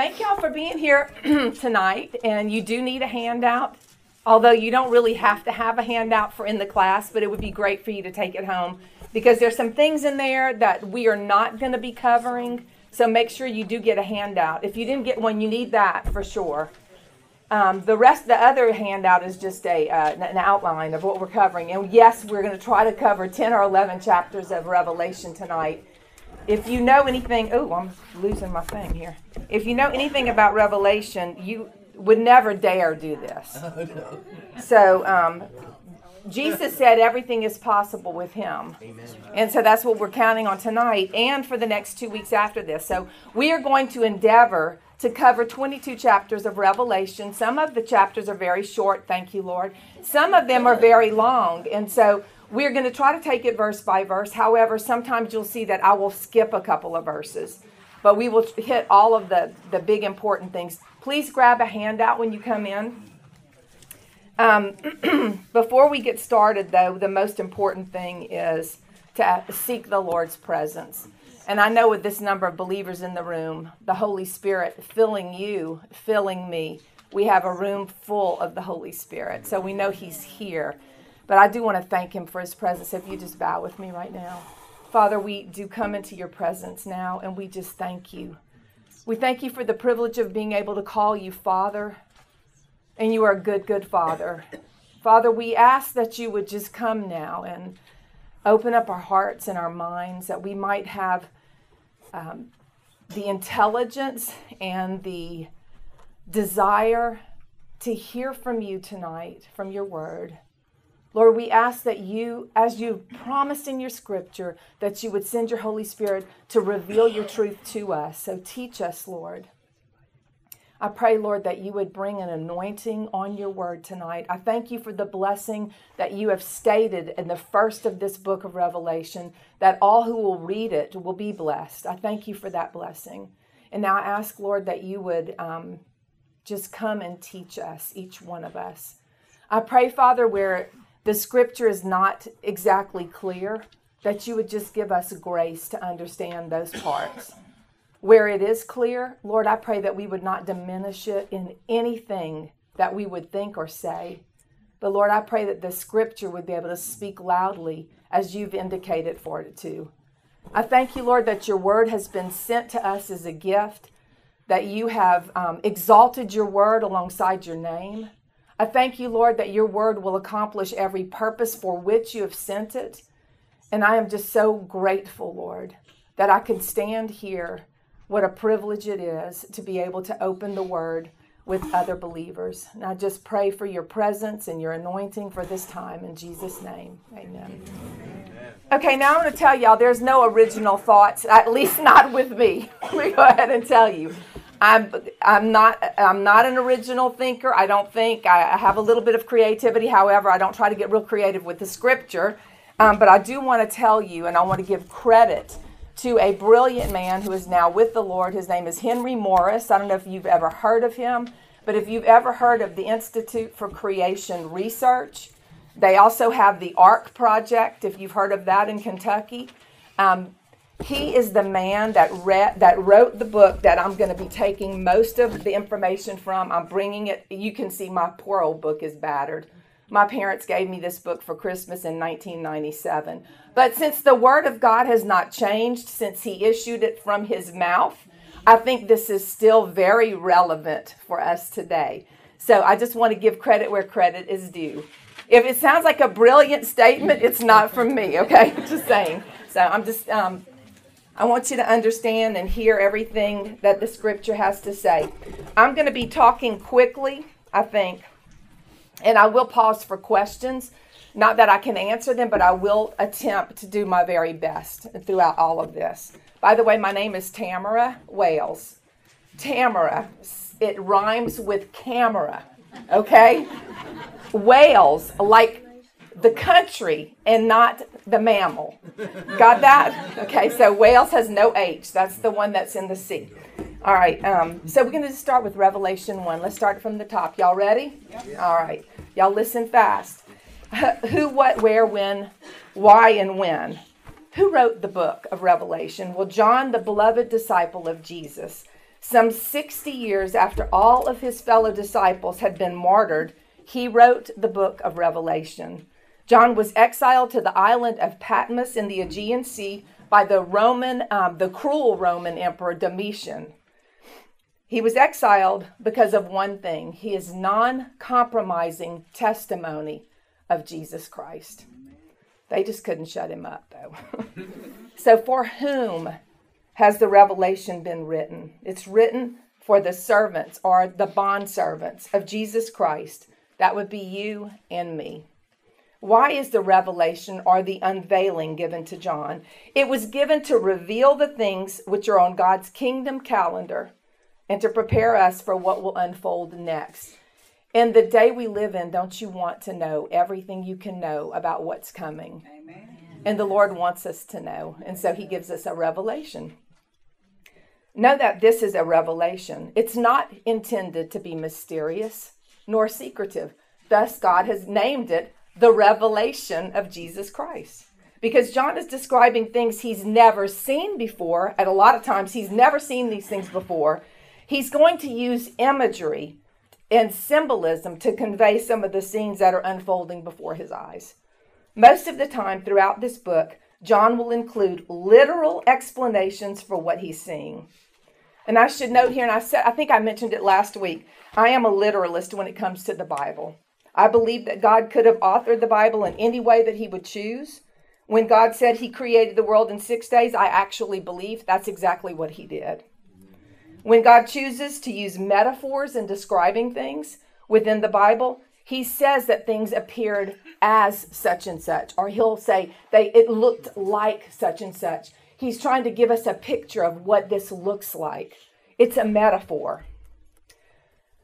thank y'all for being here tonight. And you do need a handout, although you don't really have to have a handout for in the class, but it would be great for you to take it home because there's some things in there that we are not going to be covering. So make sure you do get a handout. If you didn't get one, you need that for sure. Um, the rest, the other handout is just a uh, an outline of what we're covering. And yes, we're going to try to cover 10 or 11 chapters of Revelation tonight. If you know anything, oh, I'm losing my thing here. If you know anything about Revelation, you would never dare do this. So, um, Jesus said everything is possible with him. Amen. And so that's what we're counting on tonight and for the next two weeks after this. So we are going to endeavor to cover 22 chapters of Revelation. Some of the chapters are very short, thank you, Lord. Some of them are very long. And so we're going to try to take it verse by verse. However, sometimes you'll see that I will skip a couple of verses, but we will hit all of the, the big important things. Please grab a handout when you come in. Um, before we get started, though, the most important thing is to seek the Lord's presence. And I know with this number of believers in the room, the Holy Spirit filling you, filling me, we have a room full of the Holy Spirit. So we know He's here. But I do want to thank him for his presence. If you just bow with me right now. Father, we do come into your presence now and we just thank you. We thank you for the privilege of being able to call you Father. And you are a good, good Father. Father, we ask that you would just come now and open up our hearts and our minds that we might have um, the intelligence and the desire to hear from you tonight, from your word. Lord, we ask that you, as you promised in your scripture, that you would send your Holy Spirit to reveal your truth to us. So teach us, Lord. I pray, Lord, that you would bring an anointing on your word tonight. I thank you for the blessing that you have stated in the first of this book of Revelation, that all who will read it will be blessed. I thank you for that blessing. And now I ask, Lord, that you would um, just come and teach us, each one of us. I pray, Father, where the scripture is not exactly clear, that you would just give us grace to understand those parts. Where it is clear, Lord, I pray that we would not diminish it in anything that we would think or say. But Lord, I pray that the scripture would be able to speak loudly as you've indicated for it to. I thank you, Lord, that your word has been sent to us as a gift, that you have um, exalted your word alongside your name. I thank you, Lord, that your word will accomplish every purpose for which you have sent it. And I am just so grateful, Lord, that I can stand here. What a privilege it is to be able to open the word with other believers. And I just pray for your presence and your anointing for this time in Jesus' name. Amen. Okay, now I'm going to tell y'all there's no original thoughts, at least not with me. Let me go ahead and tell you. I'm I'm not I'm not an original thinker. I don't think I, have a little bit of creativity. However, I don't try to get real creative with the scripture. Um, but I do want to tell you, and I want to give credit to a brilliant man who is now with the Lord. His name is Henry Morris. I don't know if you've ever heard of him, but if you've ever heard of the Institute for Creation Research, they also have the Ark Project. If you've heard of that in Kentucky. Um, he is the man that that wrote the book that I'm going to be taking most of the information from. I'm bringing it. You can see my poor old book is battered. My parents gave me this book for Christmas in 1997. But since the Word of God has not changed since He issued it from His mouth, I think this is still very relevant for us today. So I just want to give credit where credit is due. If it sounds like a brilliant statement, it's not from me, okay? just saying. So I'm just um, I want you to understand and hear everything that the scripture has to say. I'm going to be talking quickly, I think, and I will pause for questions. Not that I can answer them, but I will attempt to do my very best throughout all of this. By the way, my name is Tamara Wales. Tamara, it rhymes with camera, okay? Wales, like the country and not the mammal. Got that? Okay, so Wales has no H. That's the one that's in the sea. All right, um, so we're going to start with Revelation 1. Let's start from the top. Y'all ready? Yep. All right, y'all listen fast. Who, what, where, when, why, and when. Who wrote the book of Revelation? Well, John, the beloved disciple of Jesus, Some 60 years after all of his fellow disciples had been martyred, he wrote the book of Revelation. John was exiled to the island of Patmos in the Aegean Sea by the Roman, um, the cruel Roman Emperor Domitian. He was exiled because of one thing his non compromising testimony of Jesus Christ. They just couldn't shut him up, though. so, for whom has the revelation been written? It's written for the servants or the bond servants of Jesus Christ. That would be you and me. Why is the revelation or the unveiling given to John? It was given to reveal the things which are on God's kingdom calendar and to prepare us for what will unfold next. In the day we live in, don't you want to know everything you can know about what's coming? Amen. And the Lord wants us to know. And so he gives us a revelation. Know that this is a revelation. It's not intended to be mysterious nor secretive. Thus, God has named it the revelation of Jesus Christ. Because John is describing things he's never seen before. At a lot of times, he's never seen these things before. He's going to use imagery and symbolism to convey some of the scenes that are unfolding before his eyes. Most of the time throughout this book, John will include literal explanations for what he's seeing. And I should note here, and I said I think I mentioned it last week, I am a literalist when it comes to the Bible. I believe that God could have authored the Bible in any way that He would choose. When God said He created the world in six days, I actually believe that's exactly what He did. When God chooses to use metaphors in describing things within the Bible, He says that things appeared as such and such, or He'll say they it looked like such and such. He's trying to give us a picture of what this looks like. It's a metaphor.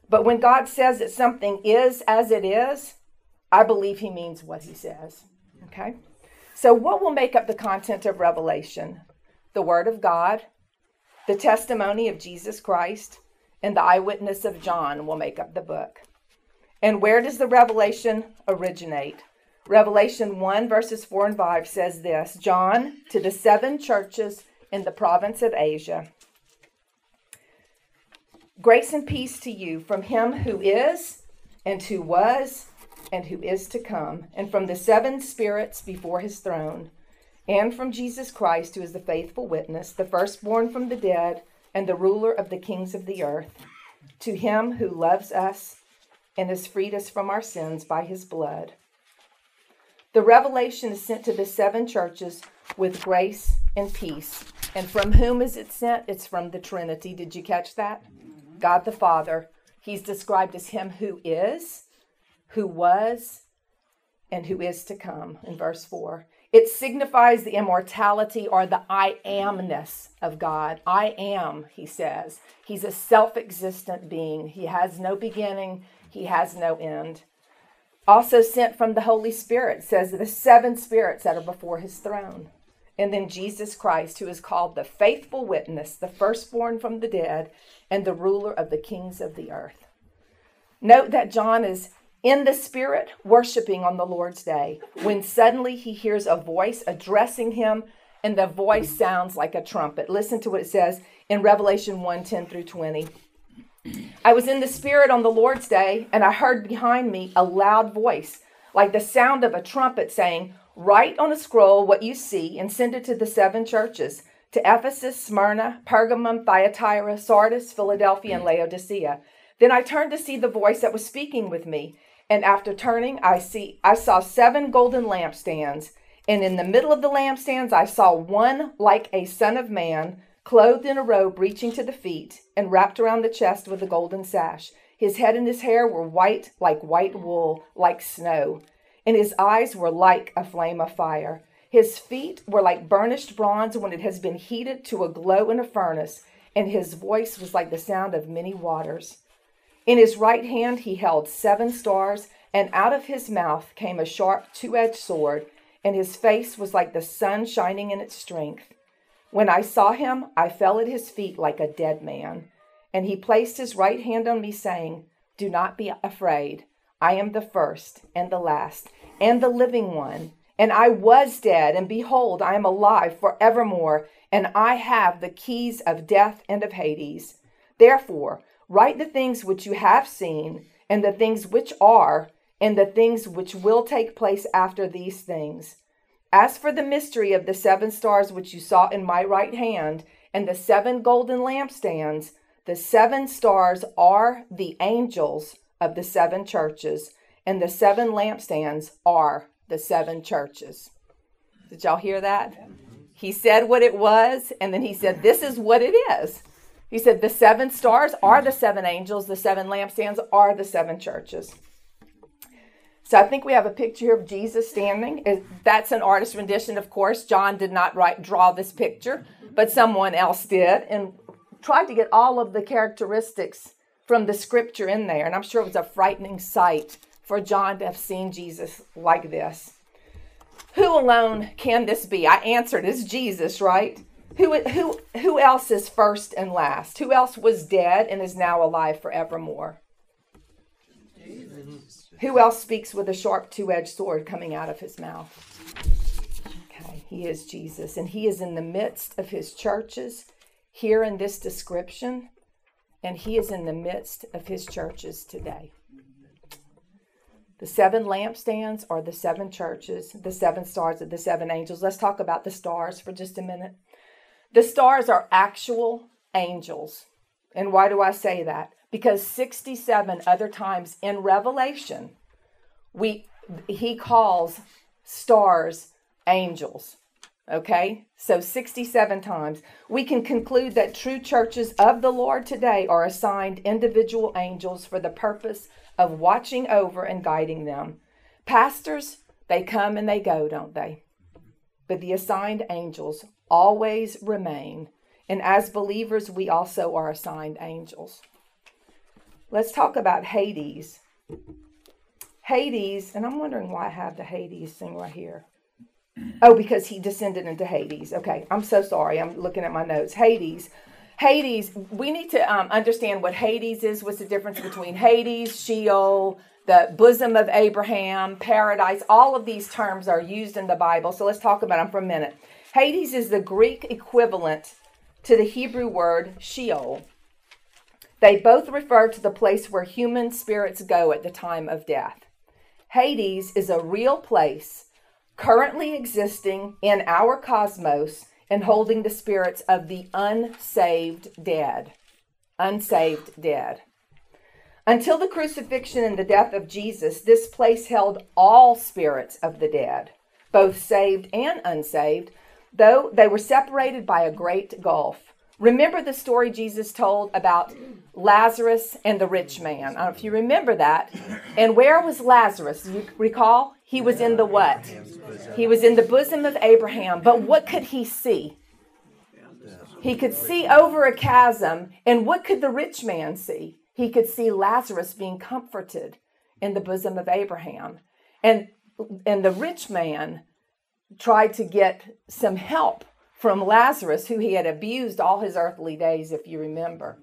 But when God says that something is as it is, I believe he means what he says. Okay? So, what will make up the content of Revelation? The Word of God, the testimony of Jesus Christ, and the eyewitness of John will make up the book. And where does the revelation originate? Revelation 1, verses 4 and 5 says this John to the seven churches in the province of Asia. Grace and peace to you from him who is, and who was, and who is to come, and from the seven spirits before his throne, and from Jesus Christ, who is the faithful witness, the firstborn from the dead, and the ruler of the kings of the earth. To him who loves us and has freed us from our sins by his blood. The revelation is sent to the seven churches with grace and peace. And from whom is it sent? It's from the Trinity. Did you catch that? God the Father. He's described as Him who is, who was, and who is to come in verse 4. It signifies the immortality or the I amness of God. I am, he says. He's a self existent being. He has no beginning, he has no end. Also sent from the Holy Spirit says the seven spirits that are before his throne. And then Jesus Christ, who is called the faithful witness, the firstborn from the dead, and the ruler of the kings of the earth. Note that John is in the spirit worshiping on the Lord's day when suddenly he hears a voice addressing him, and the voice sounds like a trumpet. Listen to what it says in Revelation 1 10 through 20. I was in the spirit on the Lord's day, and I heard behind me a loud voice, like the sound of a trumpet, saying, Write on a scroll what you see and send it to the seven churches to Ephesus, Smyrna, Pergamum, Thyatira, Sardis, Philadelphia, and Laodicea. Then I turned to see the voice that was speaking with me, and after turning, I see I saw seven golden lampstands, and in the middle of the lampstands I saw one like a son of man, clothed in a robe reaching to the feet, and wrapped around the chest with a golden sash. His head and his hair were white like white wool, like snow, and his eyes were like a flame of fire. His feet were like burnished bronze when it has been heated to a glow in a furnace, and his voice was like the sound of many waters. In his right hand he held seven stars, and out of his mouth came a sharp two edged sword, and his face was like the sun shining in its strength. When I saw him, I fell at his feet like a dead man. And he placed his right hand on me, saying, Do not be afraid. I am the first and the last and the living one. And I was dead, and behold, I am alive forevermore, and I have the keys of death and of Hades. Therefore, write the things which you have seen, and the things which are, and the things which will take place after these things. As for the mystery of the seven stars which you saw in my right hand, and the seven golden lampstands, the seven stars are the angels of the seven churches, and the seven lampstands are the seven churches. Did y'all hear that? He said what it was, and then he said, This is what it is. He said, The seven stars are the seven angels, the seven lampstands are the seven churches. So I think we have a picture of Jesus standing. That's an artist rendition, of course. John did not write, draw this picture, but someone else did and tried to get all of the characteristics from the scripture in there. And I'm sure it was a frightening sight for John to have seen Jesus like this. Who alone can this be? I answered, it's Jesus, right? Who, who, who else is first and last? Who else was dead and is now alive forevermore? Jesus. Who else speaks with a sharp two edged sword coming out of his mouth? Okay, he is Jesus, and he is in the midst of his churches here in this description, and he is in the midst of his churches today. The seven lampstands are the seven churches, the seven stars are the seven angels. Let's talk about the stars for just a minute. The stars are actual angels. And why do I say that? Because 67 other times in Revelation, we he calls stars angels. Okay? So 67 times. We can conclude that true churches of the Lord today are assigned individual angels for the purpose of watching over and guiding them. Pastors, they come and they go, don't they? But the assigned angels always remain. And as believers, we also are assigned angels. Let's talk about Hades. Hades, and I'm wondering why I have the Hades thing right here. Oh, because he descended into Hades. Okay, I'm so sorry. I'm looking at my notes. Hades Hades, we need to um, understand what Hades is. What's the difference between Hades, Sheol, the bosom of Abraham, paradise? All of these terms are used in the Bible. So let's talk about them for a minute. Hades is the Greek equivalent to the Hebrew word Sheol. They both refer to the place where human spirits go at the time of death. Hades is a real place currently existing in our cosmos and holding the spirits of the unsaved dead. Unsaved dead. Until the crucifixion and the death of Jesus, this place held all spirits of the dead, both saved and unsaved, though they were separated by a great gulf. Remember the story Jesus told about Lazarus and the rich man? I don't know if you remember that. And where was Lazarus? You recall? He was in the what? He was in the bosom of Abraham. But what could he see? He could see over a chasm. And what could the rich man see? He could see Lazarus being comforted in the bosom of Abraham. And, and the rich man tried to get some help from Lazarus, who he had abused all his earthly days, if you remember.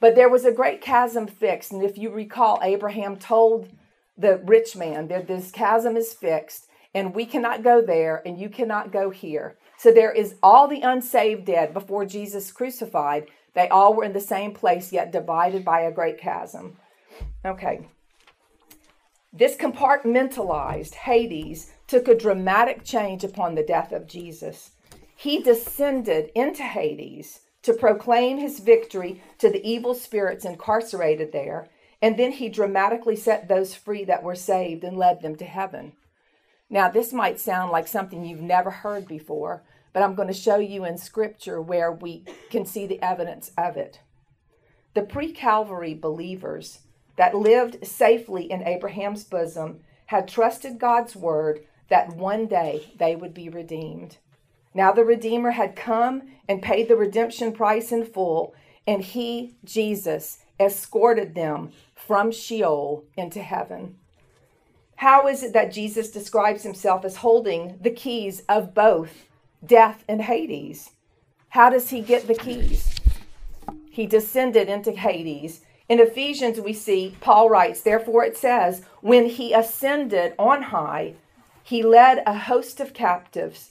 But there was a great chasm fixed. And if you recall, Abraham told the rich man that this chasm is fixed and we cannot go there and you cannot go here. So there is all the unsaved dead before Jesus crucified. They all were in the same place, yet divided by a great chasm. Okay. This compartmentalized Hades took a dramatic change upon the death of Jesus. He descended into Hades to proclaim his victory to the evil spirits incarcerated there and then he dramatically set those free that were saved and led them to heaven. Now, this might sound like something you've never heard before, but I'm going to show you in scripture where we can see the evidence of it. The pre Calvary believers that lived safely in Abraham's bosom had trusted God's word that one day they would be redeemed. Now the Redeemer had come and paid the redemption price in full, and he, Jesus, escorted them from Sheol into heaven. How is it that Jesus describes himself as holding the keys of both death and Hades? How does he get the keys? He descended into Hades. In Ephesians, we see Paul writes, Therefore it says, When he ascended on high, he led a host of captives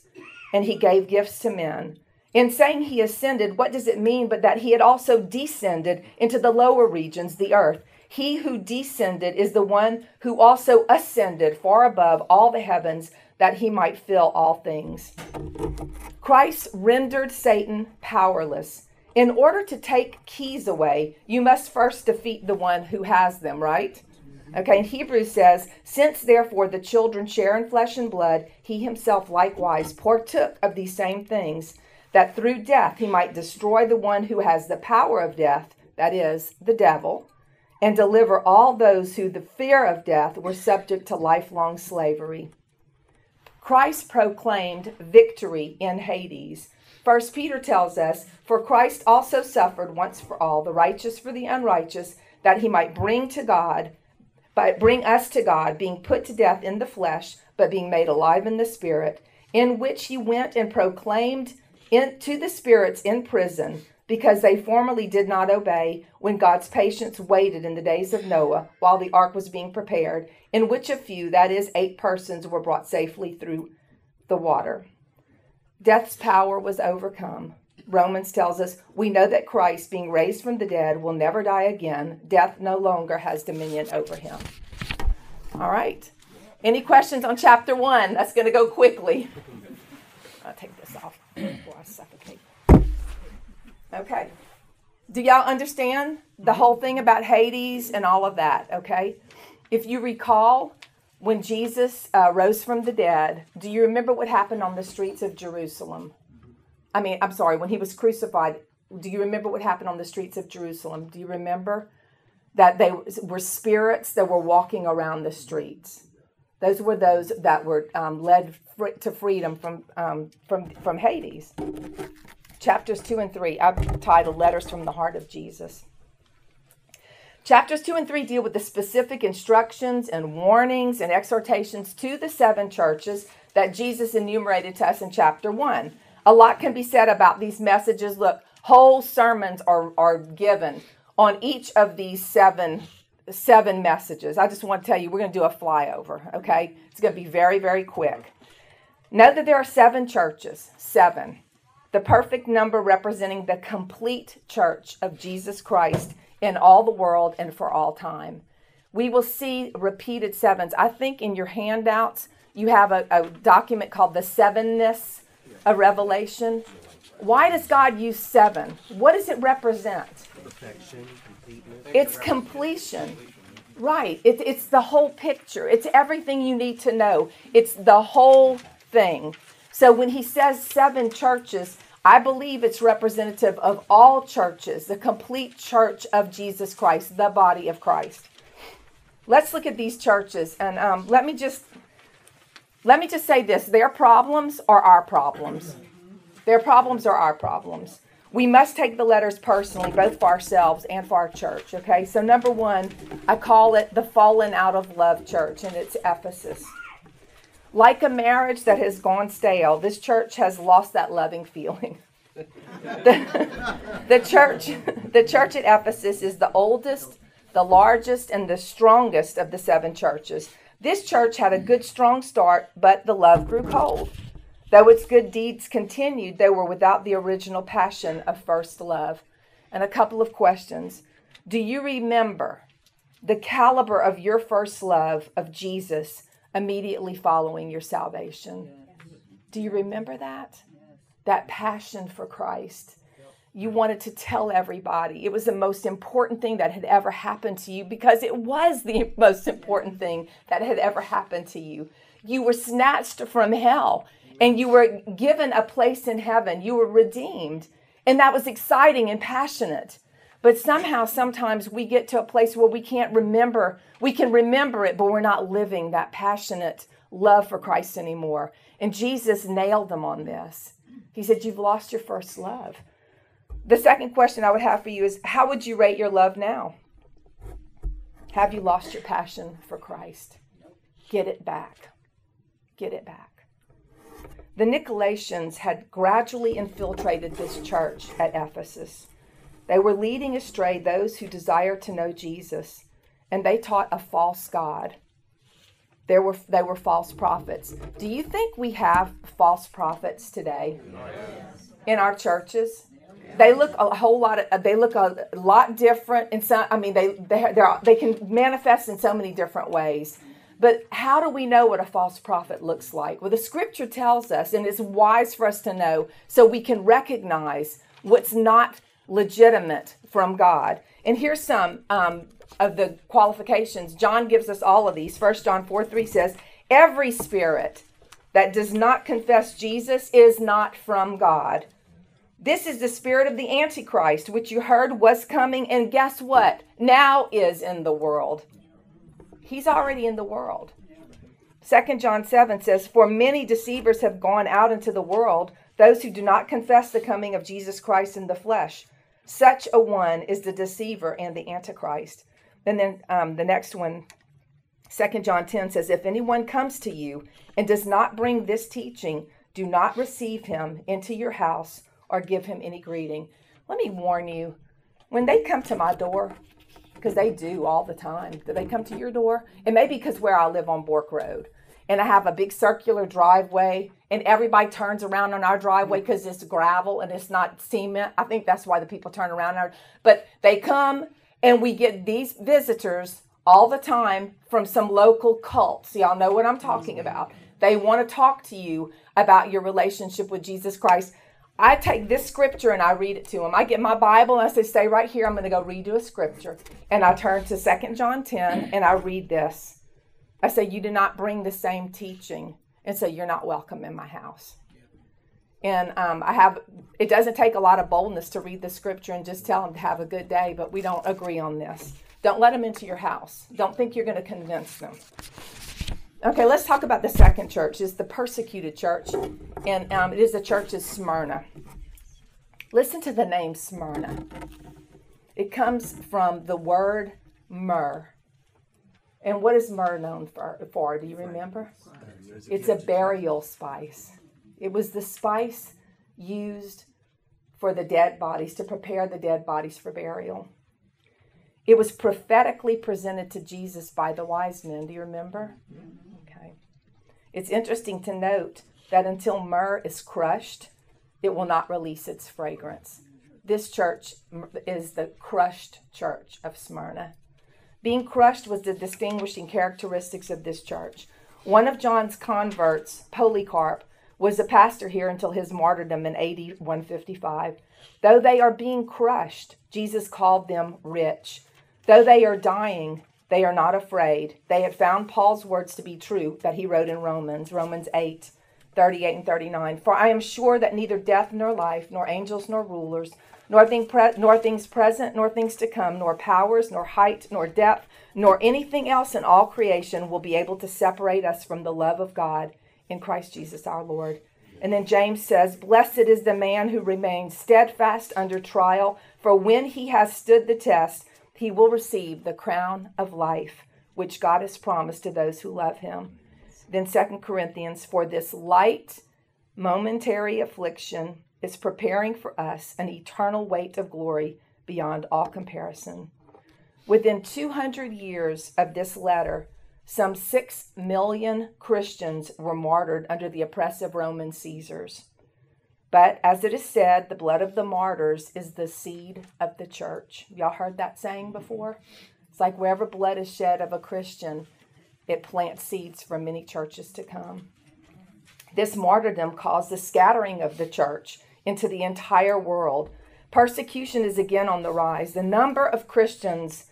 and he gave gifts to men. In saying he ascended, what does it mean but that he had also descended into the lower regions, the earth? He who descended is the one who also ascended far above all the heavens that he might fill all things. Christ rendered Satan powerless. In order to take keys away, you must first defeat the one who has them, right? Okay, and Hebrews says, Since therefore the children share in flesh and blood, he himself likewise partook of these same things, that through death he might destroy the one who has the power of death, that is, the devil, and deliver all those who the fear of death were subject to lifelong slavery. Christ proclaimed victory in Hades. First Peter tells us, For Christ also suffered once for all, the righteous for the unrighteous, that he might bring to God, but bring us to God, being put to death in the flesh, but being made alive in the spirit, in which he went and proclaimed in, to the spirits in prison, because they formerly did not obey, when God's patience waited in the days of Noah, while the ark was being prepared, in which a few, that is, eight persons, were brought safely through the water. Death's power was overcome. Romans tells us we know that Christ, being raised from the dead, will never die again. Death no longer has dominion over him. All right. Any questions on chapter one? That's going to go quickly. I'll take this off before I suffocate. Okay. Do y'all understand the whole thing about Hades and all of that? Okay. If you recall, when Jesus uh, rose from the dead, do you remember what happened on the streets of Jerusalem? I mean, I'm sorry, when he was crucified, do you remember what happened on the streets of Jerusalem? Do you remember that they were spirits that were walking around the streets? Those were those that were um, led to freedom from, um, from, from Hades. Chapters 2 and 3, I've titled Letters from the Heart of Jesus. Chapters 2 and 3 deal with the specific instructions and warnings and exhortations to the seven churches that Jesus enumerated to us in chapter 1. A lot can be said about these messages. Look, whole sermons are, are given on each of these seven seven messages. I just want to tell you, we're going to do a flyover, okay? It's going to be very, very quick. Note that there are seven churches, seven. The perfect number representing the complete church of Jesus Christ in all the world and for all time. We will see repeated sevens. I think in your handouts, you have a, a document called the sevenness of Revelation. Why does God use seven? What does it represent? Perfection, it's completion. Right. It, it's the whole picture. It's everything you need to know. It's the whole thing. So when he says seven churches, I believe it's representative of all churches, the complete church of Jesus Christ, the body of Christ. Let's look at these churches, and um, let me just let me just say this: their problems are our problems. Their problems are our problems. We must take the letters personally, both for ourselves and for our church. Okay, so number one, I call it the fallen out of love church, and it's Ephesus. Like a marriage that has gone stale, this church has lost that loving feeling. the, the church the church at Ephesus is the oldest, the largest and the strongest of the seven churches. This church had a good strong start, but the love grew cold. Though its good deeds continued, they were without the original passion of first love. And a couple of questions. Do you remember the caliber of your first love of Jesus immediately following your salvation. Do you remember that? That passion for Christ. You wanted to tell everybody. It was the most important thing that had ever happened to you because it was the most important thing that had ever happened to you. You were snatched from hell and you were given a place in heaven. You were redeemed. And that was exciting and passionate. But somehow, sometimes we get to a place where we can't remember. We can remember it, but we're not living that passionate love for Christ anymore. And Jesus nailed them on this. He said, You've lost your first love. The second question I would have for you is How would you rate your love now? Have you lost your passion for Christ? Get it back. Get it back. The Nicolaitans had gradually infiltrated this church at Ephesus. They were leading astray those who desired to know Jesus, and they taught a false God. There were, they were false prophets. Do you think we have false prophets today? Yes. in our churches. They look a whole lot. Of, they look a lot different. In some, I mean, they they they can manifest in so many different ways. But how do we know what a false prophet looks like? Well, the scripture tells us, and it's wise for us to know so we can recognize what's not legitimate from God. And here's some um, of the qualifications. John gives us all of these. First John 4 3 says, Every spirit that does not confess Jesus is not from God. This is the spirit of the Antichrist, which you heard was coming, and guess what? Now is in the world. He's already in the world. Second John 7 says, For many deceivers have gone out into the world, those who do not confess the coming of Jesus Christ in the flesh. Such a one is the deceiver and the Antichrist. And then um, the next one, Second John 10 says, If anyone comes to you and does not bring this teaching, do not receive him into your house or give him any greeting. Let me warn you, when they come to my door, because they do all the time, do they come to your door? It may be because where I live on Bork Road, and I have a big circular driveway, and everybody turns around on our driveway because it's gravel and it's not cement. I think that's why the people turn around. Our, but they come, and we get these visitors all the time from some local cults. Y'all know what I'm talking mm-hmm. about. They want to talk to you about your relationship with Jesus Christ. I take this scripture and I read it to them. I get my Bible and I say, Stay right here. I'm going to go read you a scripture. And I turn to Second John 10 and I read this. I say, You do not bring the same teaching. And so you're not welcome in my house. And um, I have, it doesn't take a lot of boldness to read the scripture and just tell them to have a good day, but we don't agree on this. Don't let them into your house. Don't think you're going to convince them. Okay, let's talk about the second church. It's the persecuted church, and um, it is the church of Smyrna. Listen to the name Smyrna. It comes from the word myrrh. And what is myrrh known for? for? Do you remember? It's a burial spice. It was the spice used for the dead bodies, to prepare the dead bodies for burial. It was prophetically presented to Jesus by the wise men. Do you remember? It's interesting to note that until myrrh is crushed, it will not release its fragrance. This church is the crushed church of Smyrna. Being crushed was the distinguishing characteristics of this church. One of John's converts, Polycarp, was a pastor here until his martyrdom in AD 155. Though they are being crushed, Jesus called them rich. Though they are dying, they are not afraid. They had found Paul's words to be true that he wrote in Romans, Romans 8, 38 and 39. For I am sure that neither death nor life, nor angels nor rulers, nor, thing pre- nor things present, nor things to come, nor powers, nor height, nor depth, nor anything else in all creation will be able to separate us from the love of God in Christ Jesus our Lord. And then James says, Blessed is the man who remains steadfast under trial, for when he has stood the test, he will receive the crown of life which God has promised to those who love him. Then Second Corinthians, for this light, momentary affliction is preparing for us an eternal weight of glory beyond all comparison. Within 200 years of this letter, some 6 million Christians were martyred under the oppressive Roman Caesars. But as it is said, the blood of the martyrs is the seed of the church. Y'all heard that saying mm-hmm. before? It's like wherever blood is shed of a Christian, it plants seeds for many churches to come. This martyrdom caused the scattering of the church into the entire world. Persecution is again on the rise. The number of Christians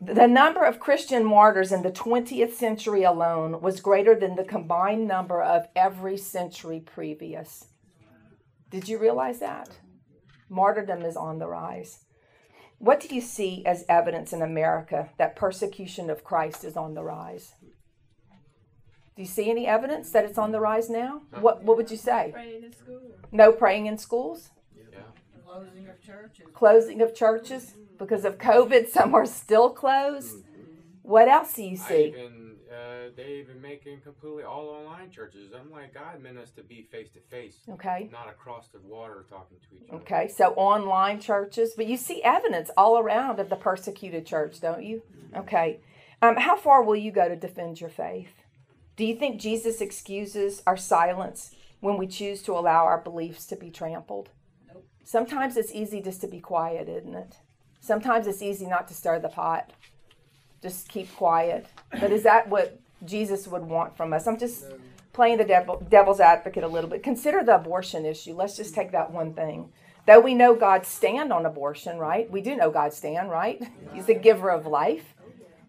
the number of Christian martyrs in the 20th century alone was greater than the combined number of every century previous. Did you realize that? Martyrdom is on the rise. What do you see as evidence in America that persecution of Christ is on the rise? Do you see any evidence that it's on the rise now? What What would you say? Praying in schools. No praying in schools. Yeah. Closing of churches. Closing of churches because of COVID. Some are still closed. Mm-hmm. What else do you see? Uh, they even making completely all online churches. I'm like, God meant us to be face to face. Okay. Not across the water talking to each other. Okay, so online churches, but you see evidence all around of the persecuted church, don't you? Okay. Um, how far will you go to defend your faith? Do you think Jesus excuses our silence when we choose to allow our beliefs to be trampled. Sometimes it's easy just to be quiet, isn't it? Sometimes it's easy not to stir the pot. Just keep quiet. But is that what Jesus would want from us? I'm just playing the devil, devil's advocate a little bit. Consider the abortion issue. Let's just take that one thing. Though we know God's stand on abortion, right? We do know God's stand, right? He's the giver of life.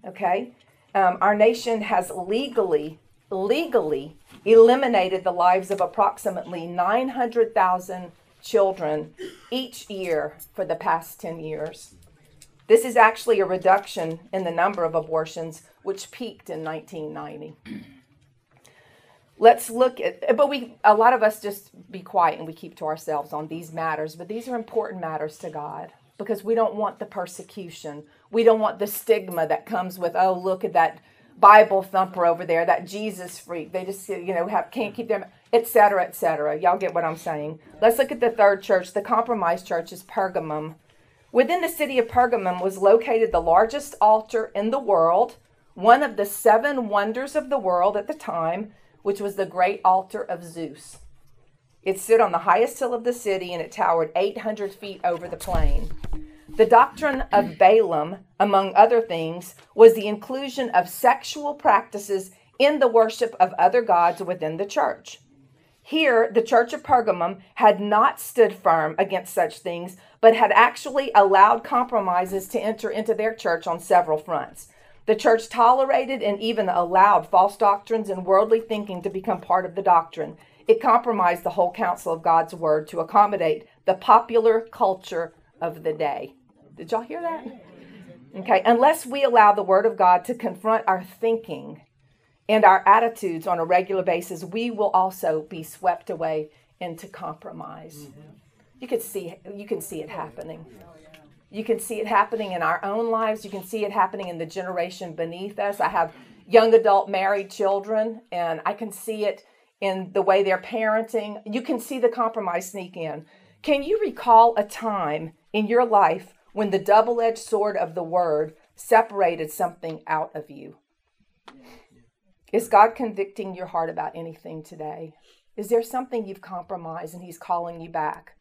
Okay? Um, our nation has legally, legally eliminated the lives of approximately 900,000 children each year for the past 10 years. This is actually a reduction in the number of abortions, which peaked in 1990 let's look at but we a lot of us just be quiet and we keep to ourselves on these matters but these are important matters to god because we don't want the persecution. We don't want the stigma that comes with oh look at that bible thumper over there that jesus freak. They just you know have can't keep them etc etc y'all get what i'm saying. Let's look at the third church. The compromise church is pergamum within the city of pergamum was located the largest altar in the world one of the seven wonders of the world at the time which was the great altar of Zeus. It stood on the highest hill of the city and it towered 800 feet over the plain. The doctrine of Balaam, among other things, was the inclusion of sexual practices in the worship of other gods within the church. Here, the church of Pergamum had not stood firm against such things, but had actually allowed compromises to enter into their church on several fronts. The church tolerated and even allowed false doctrines and worldly thinking to become part of the doctrine. It compromised the whole counsel of God's word to accommodate the popular culture of the day. Did y'all hear that? Okay, unless we allow the word of God to confront our thinking and our attitudes on a regular basis, we will also be swept away into compromise. Mm-hmm. You can see you can see it happening. You can see it happening in our own lives. You can see it happening in the generation beneath us. I have young adult married children, and I can see it in the way they're parenting. You can see the compromise sneak in. Can you recall a time in your life when the double edged sword of the word separated something out of you? Is God convicting your heart about anything today? Is there something you've compromised and He's calling you back?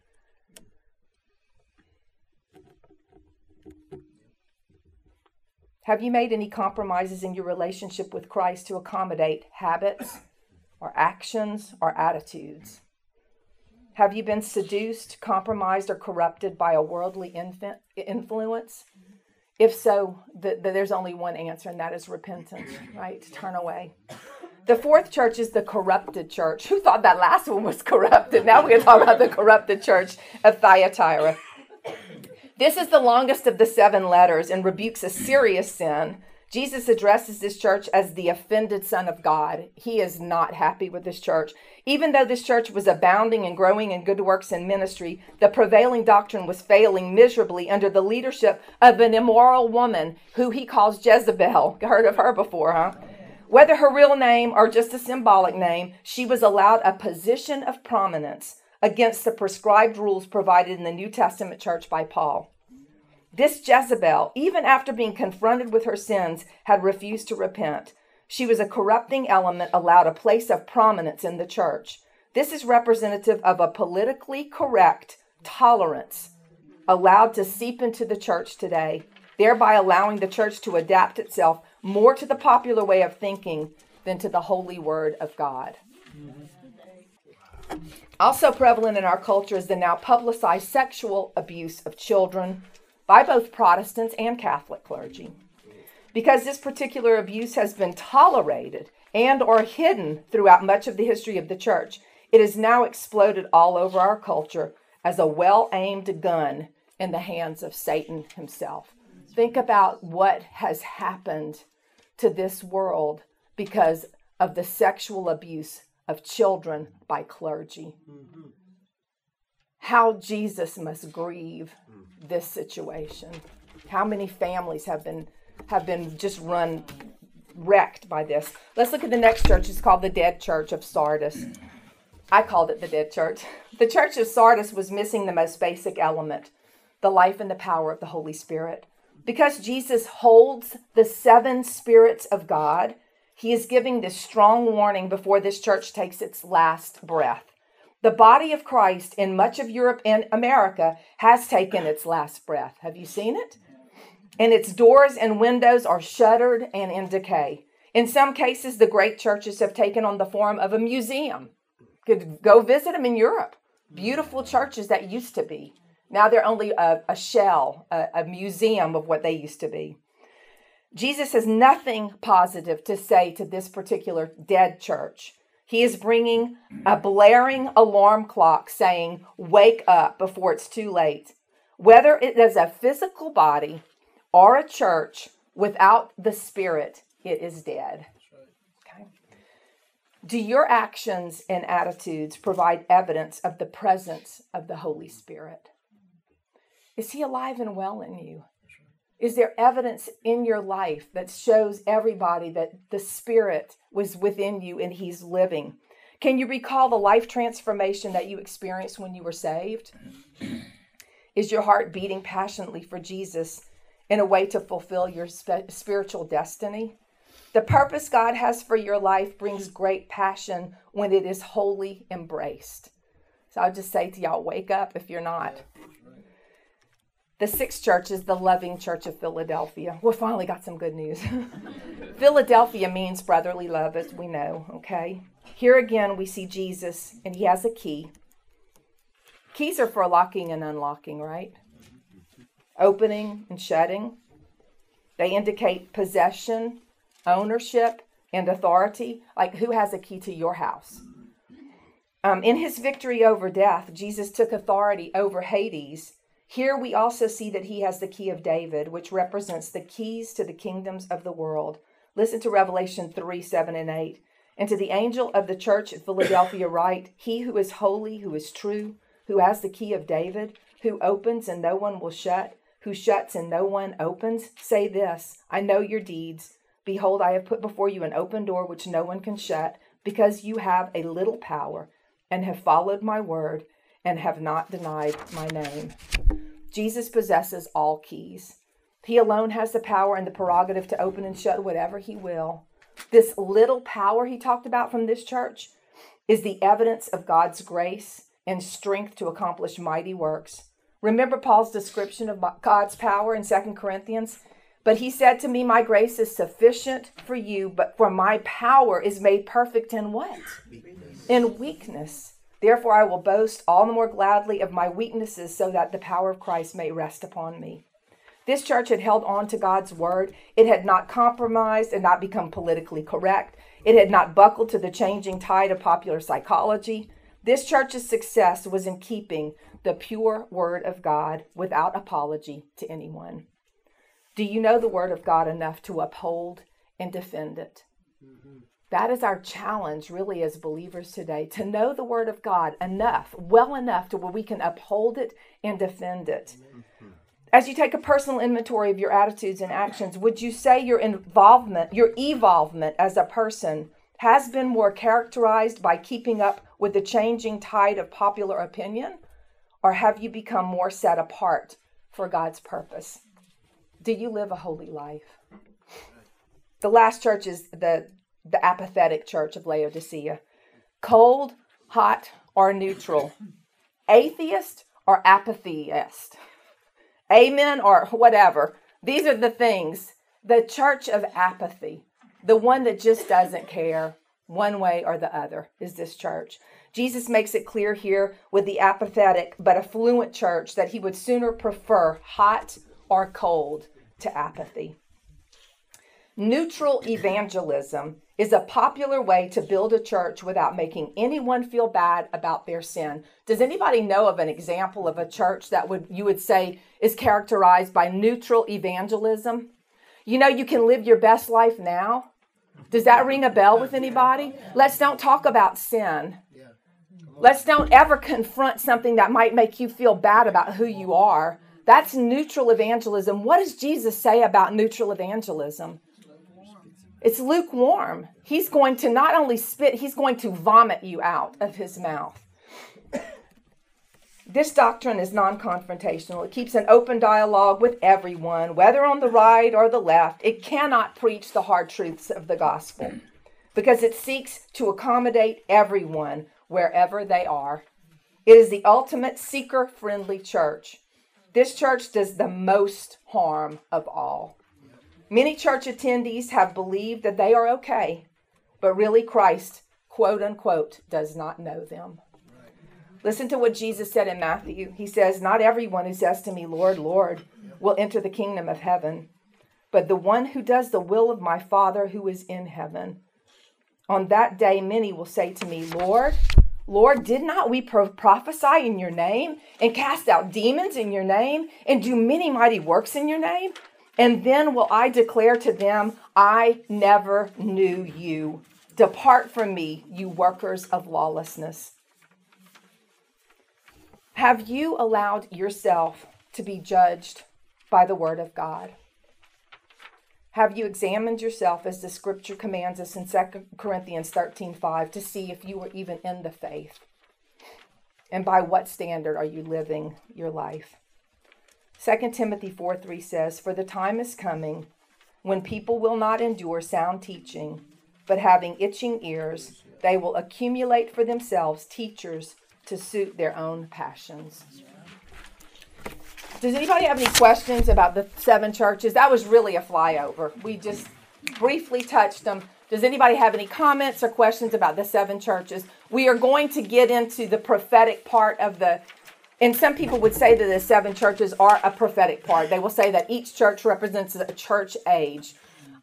Have you made any compromises in your relationship with Christ to accommodate habits or actions or attitudes? Have you been seduced, compromised, or corrupted by a worldly influence? If so, the, the, there's only one answer, and that is repentance, right? To turn away. The fourth church is the corrupted church. Who thought that last one was corrupted? Now we're going to talk about the corrupted church of Thyatira. This is the longest of the seven letters and rebukes a serious sin. Jesus addresses this church as the offended Son of God. He is not happy with this church. Even though this church was abounding and growing in good works and ministry, the prevailing doctrine was failing miserably under the leadership of an immoral woman who he calls Jezebel. Heard of her before, huh? Whether her real name or just a symbolic name, she was allowed a position of prominence against the prescribed rules provided in the New Testament church by Paul. This Jezebel, even after being confronted with her sins, had refused to repent. She was a corrupting element allowed a place of prominence in the church. This is representative of a politically correct tolerance allowed to seep into the church today, thereby allowing the church to adapt itself more to the popular way of thinking than to the holy word of God. Also prevalent in our culture is the now publicized sexual abuse of children by both Protestants and Catholic clergy. Because this particular abuse has been tolerated and or hidden throughout much of the history of the church, it has now exploded all over our culture as a well-aimed gun in the hands of Satan himself. Think about what has happened to this world because of the sexual abuse of children by clergy. Mm-hmm. How Jesus must grieve mm. this situation. How many families have been have been just run wrecked by this. Let's look at the next church. It's called the Dead Church of Sardis. I called it the Dead Church. The Church of Sardis was missing the most basic element the life and the power of the Holy Spirit. Because Jesus holds the seven spirits of God, he is giving this strong warning before this church takes its last breath. The body of Christ in much of Europe and America has taken its last breath. Have you seen it? And its doors and windows are shuttered and in decay. In some cases, the great churches have taken on the form of a museum. Could go visit them in Europe. Beautiful churches that used to be. Now they're only a, a shell, a, a museum of what they used to be. Jesus has nothing positive to say to this particular dead church. He is bringing a blaring alarm clock saying, Wake up before it's too late. Whether it is a physical body or a church without the Spirit, it is dead. Okay. Do your actions and attitudes provide evidence of the presence of the Holy Spirit? Is He alive and well in you? Is there evidence in your life that shows everybody that the Spirit was within you and He's living? Can you recall the life transformation that you experienced when you were saved? Is your heart beating passionately for Jesus in a way to fulfill your spe- spiritual destiny? The purpose God has for your life brings great passion when it is wholly embraced. So I'll just say to y'all, wake up if you're not. The sixth church is the Loving Church of Philadelphia. We finally got some good news. Philadelphia means brotherly love, as we know, okay? Here again, we see Jesus, and he has a key. Keys are for locking and unlocking, right? Opening and shutting. They indicate possession, ownership, and authority. Like who has a key to your house? Um, in his victory over death, Jesus took authority over Hades here we also see that he has the key of David, which represents the keys to the kingdoms of the world. Listen to Revelation 3 7 and 8. And to the angel of the church at Philadelphia, write He who is holy, who is true, who has the key of David, who opens and no one will shut, who shuts and no one opens, say this I know your deeds. Behold, I have put before you an open door which no one can shut, because you have a little power and have followed my word and have not denied my name. Jesus possesses all keys. He alone has the power and the prerogative to open and shut whatever he will. This little power he talked about from this church is the evidence of God's grace and strength to accomplish mighty works. Remember Paul's description of God's power in 2 Corinthians? But he said to me, My grace is sufficient for you, but for my power is made perfect in what? In weakness. Therefore, I will boast all the more gladly of my weaknesses so that the power of Christ may rest upon me. This church had held on to God's word. It had not compromised and not become politically correct. It had not buckled to the changing tide of popular psychology. This church's success was in keeping the pure word of God without apology to anyone. Do you know the word of God enough to uphold and defend it? Mm-hmm. That is our challenge, really, as believers today, to know the Word of God enough, well enough to where we can uphold it and defend it. Mm-hmm. As you take a personal inventory of your attitudes and actions, would you say your involvement, your evolvement as a person, has been more characterized by keeping up with the changing tide of popular opinion? Or have you become more set apart for God's purpose? Do you live a holy life? Mm-hmm. The last church is the the apathetic church of Laodicea. Cold, hot, or neutral. Atheist or apatheist. Amen or whatever. These are the things. The church of apathy, the one that just doesn't care one way or the other, is this church. Jesus makes it clear here with the apathetic but affluent church that he would sooner prefer hot or cold to apathy. Neutral evangelism is a popular way to build a church without making anyone feel bad about their sin. Does anybody know of an example of a church that would you would say is characterized by neutral evangelism? You know you can live your best life now. Does that ring a bell with anybody? Let's don't talk about sin. Let's don't ever confront something that might make you feel bad about who you are. That's neutral evangelism. What does Jesus say about neutral evangelism? It's lukewarm. He's going to not only spit, he's going to vomit you out of his mouth. This doctrine is non confrontational. It keeps an open dialogue with everyone, whether on the right or the left. It cannot preach the hard truths of the gospel because it seeks to accommodate everyone wherever they are. It is the ultimate seeker friendly church. This church does the most harm of all. Many church attendees have believed that they are okay, but really Christ, quote unquote, does not know them. Listen to what Jesus said in Matthew. He says, Not everyone who says to me, Lord, Lord, will enter the kingdom of heaven, but the one who does the will of my Father who is in heaven. On that day, many will say to me, Lord, Lord, did not we prophesy in your name and cast out demons in your name and do many mighty works in your name? And then will I declare to them, I never knew you. Depart from me, you workers of lawlessness. Have you allowed yourself to be judged by the word of God? Have you examined yourself as the scripture commands us in 2 Corinthians 13 5 to see if you were even in the faith? And by what standard are you living your life? 2 Timothy 4 3 says, For the time is coming when people will not endure sound teaching, but having itching ears, they will accumulate for themselves teachers to suit their own passions. Does anybody have any questions about the seven churches? That was really a flyover. We just briefly touched them. Does anybody have any comments or questions about the seven churches? We are going to get into the prophetic part of the and some people would say that the seven churches are a prophetic part. They will say that each church represents a church age.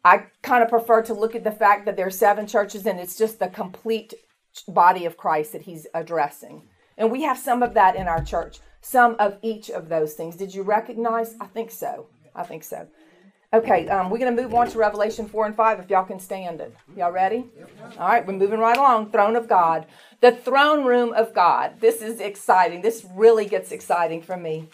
I kind of prefer to look at the fact that there are seven churches and it's just the complete body of Christ that he's addressing. And we have some of that in our church, some of each of those things. Did you recognize? I think so. I think so. Okay, um, we're going to move on to Revelation 4 and 5 if y'all can stand it. Y'all ready? All right, we're moving right along. Throne of God. The throne room of God. This is exciting. This really gets exciting for me.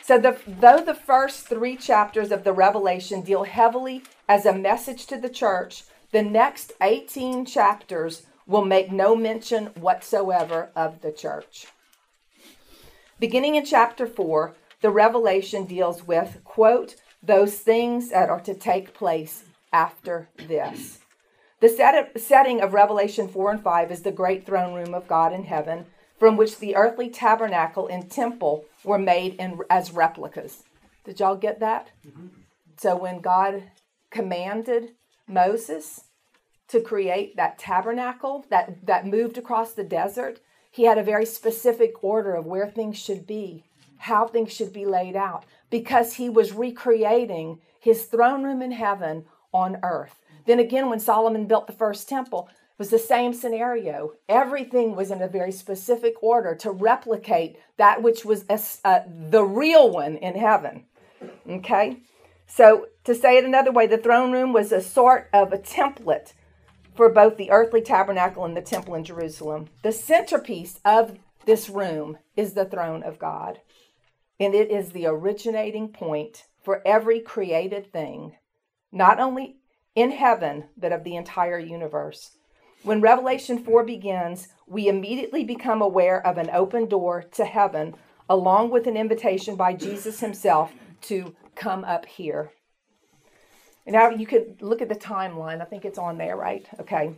So, the, though the first three chapters of the Revelation deal heavily as a message to the church, the next 18 chapters will make no mention whatsoever of the church. Beginning in chapter 4, the Revelation deals with, quote, those things that are to take place after this. The set- setting of Revelation 4 and 5 is the great throne room of God in heaven, from which the earthly tabernacle and temple were made in, as replicas. Did y'all get that? Mm-hmm. So when God commanded Moses to create that tabernacle that, that moved across the desert, he had a very specific order of where things should be, how things should be laid out because he was recreating his throne room in heaven on earth. Then again, when Solomon built the first temple, it was the same scenario. Everything was in a very specific order to replicate that which was uh, the real one in heaven. Okay? So, to say it another way, the throne room was a sort of a template for both the earthly tabernacle and the temple in Jerusalem. The centerpiece of this room is the throne of God and it is the originating point for every created thing, not only in heaven, but of the entire universe. When Revelation 4 begins, we immediately become aware of an open door to heaven, along with an invitation by Jesus himself to come up here. Now you could look at the timeline. I think it's on there, right? Okay.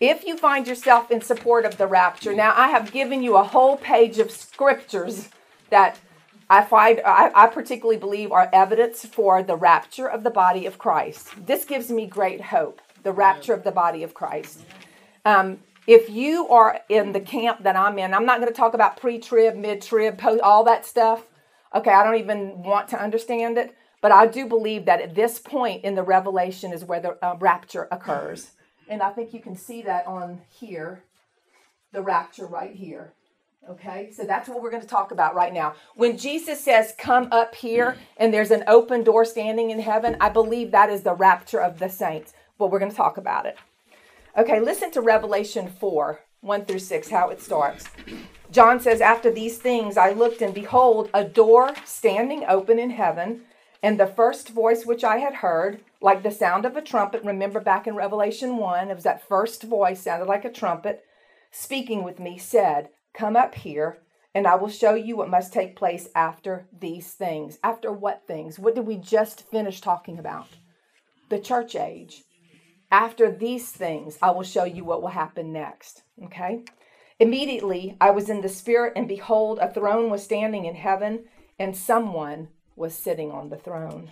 If you find yourself in support of the rapture, now I have given you a whole page of scriptures that I find I, I, particularly believe are evidence for the rapture of the body of Christ. This gives me great hope. The rapture of the body of Christ. Um, if you are in the camp that I'm in, I'm not going to talk about pre-trib, mid-trib, post, all that stuff. Okay, I don't even want to understand it, but I do believe that at this point in the revelation is where the uh, rapture occurs, and I think you can see that on here, the rapture right here. Okay, so that's what we're going to talk about right now. When Jesus says, Come up here, and there's an open door standing in heaven, I believe that is the rapture of the saints. But we're going to talk about it. Okay, listen to Revelation 4 1 through 6, how it starts. John says, After these things I looked, and behold, a door standing open in heaven. And the first voice which I had heard, like the sound of a trumpet, remember back in Revelation 1, it was that first voice, sounded like a trumpet, speaking with me, said, Come up here, and I will show you what must take place after these things. After what things? What did we just finish talking about? The church age. After these things, I will show you what will happen next. Okay? Immediately I was in the Spirit, and behold, a throne was standing in heaven, and someone was sitting on the throne.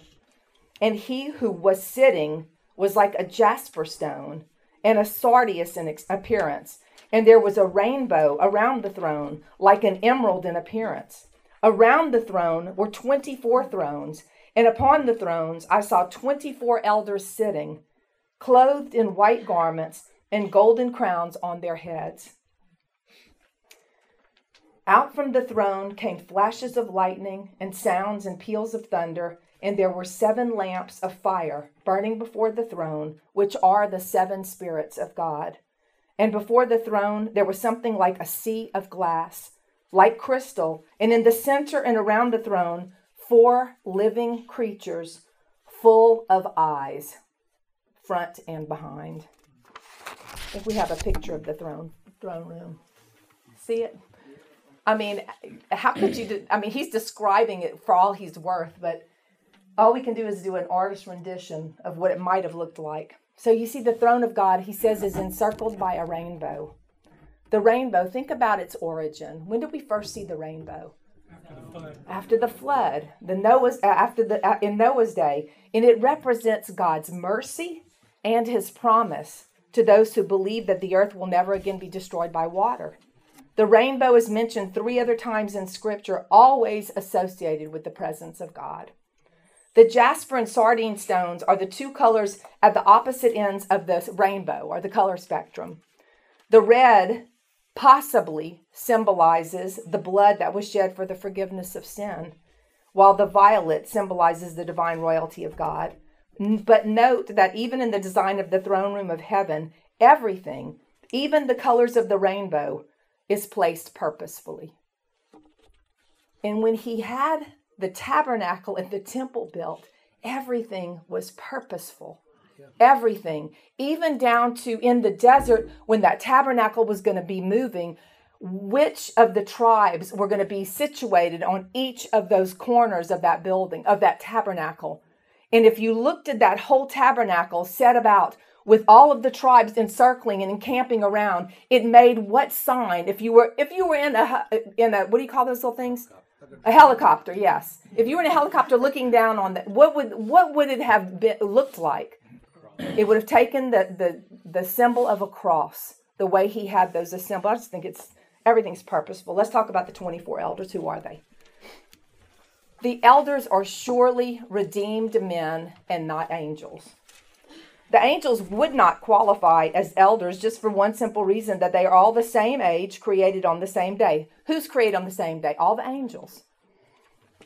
And he who was sitting was like a jasper stone and a sardius in appearance. And there was a rainbow around the throne, like an emerald in appearance. Around the throne were 24 thrones, and upon the thrones I saw 24 elders sitting, clothed in white garments and golden crowns on their heads. Out from the throne came flashes of lightning and sounds and peals of thunder, and there were seven lamps of fire burning before the throne, which are the seven spirits of God. And before the throne there was something like a sea of glass, like crystal, and in the center and around the throne, four living creatures full of eyes, front and behind. If we have a picture of the throne throne room. See it? I mean, how could you? Do, I mean, he's describing it for all he's worth, but all we can do is do an artist rendition of what it might have looked like. So you see, the throne of God, he says, is encircled by a rainbow. The rainbow, think about its origin. When did we first see the rainbow? After the flood. The the Noah's after the uh, in Noah's day, and it represents God's mercy and His promise to those who believe that the earth will never again be destroyed by water. The rainbow is mentioned three other times in Scripture, always associated with the presence of God. The jasper and sardine stones are the two colors at the opposite ends of the rainbow or the color spectrum. The red possibly symbolizes the blood that was shed for the forgiveness of sin, while the violet symbolizes the divine royalty of God. But note that even in the design of the throne room of heaven, everything, even the colors of the rainbow, is placed purposefully. And when he had the tabernacle and the temple built, everything was purposeful. Everything, even down to in the desert when that tabernacle was going to be moving, which of the tribes were going to be situated on each of those corners of that building, of that tabernacle. And if you looked at that whole tabernacle set about with all of the tribes encircling and encamping around it made what sign? If you were if you were in a in a what do you call those little things a helicopter yes. If you were in a helicopter looking down on that what would what would it have been, looked like? It would have taken the the the symbol of a cross the way he had those assembled. I just think it's everything's purposeful. Let's talk about the 24 elders. Who are they? The elders are surely redeemed men and not angels the angels would not qualify as elders just for one simple reason that they are all the same age, created on the same day. Who's created on the same day? All the angels.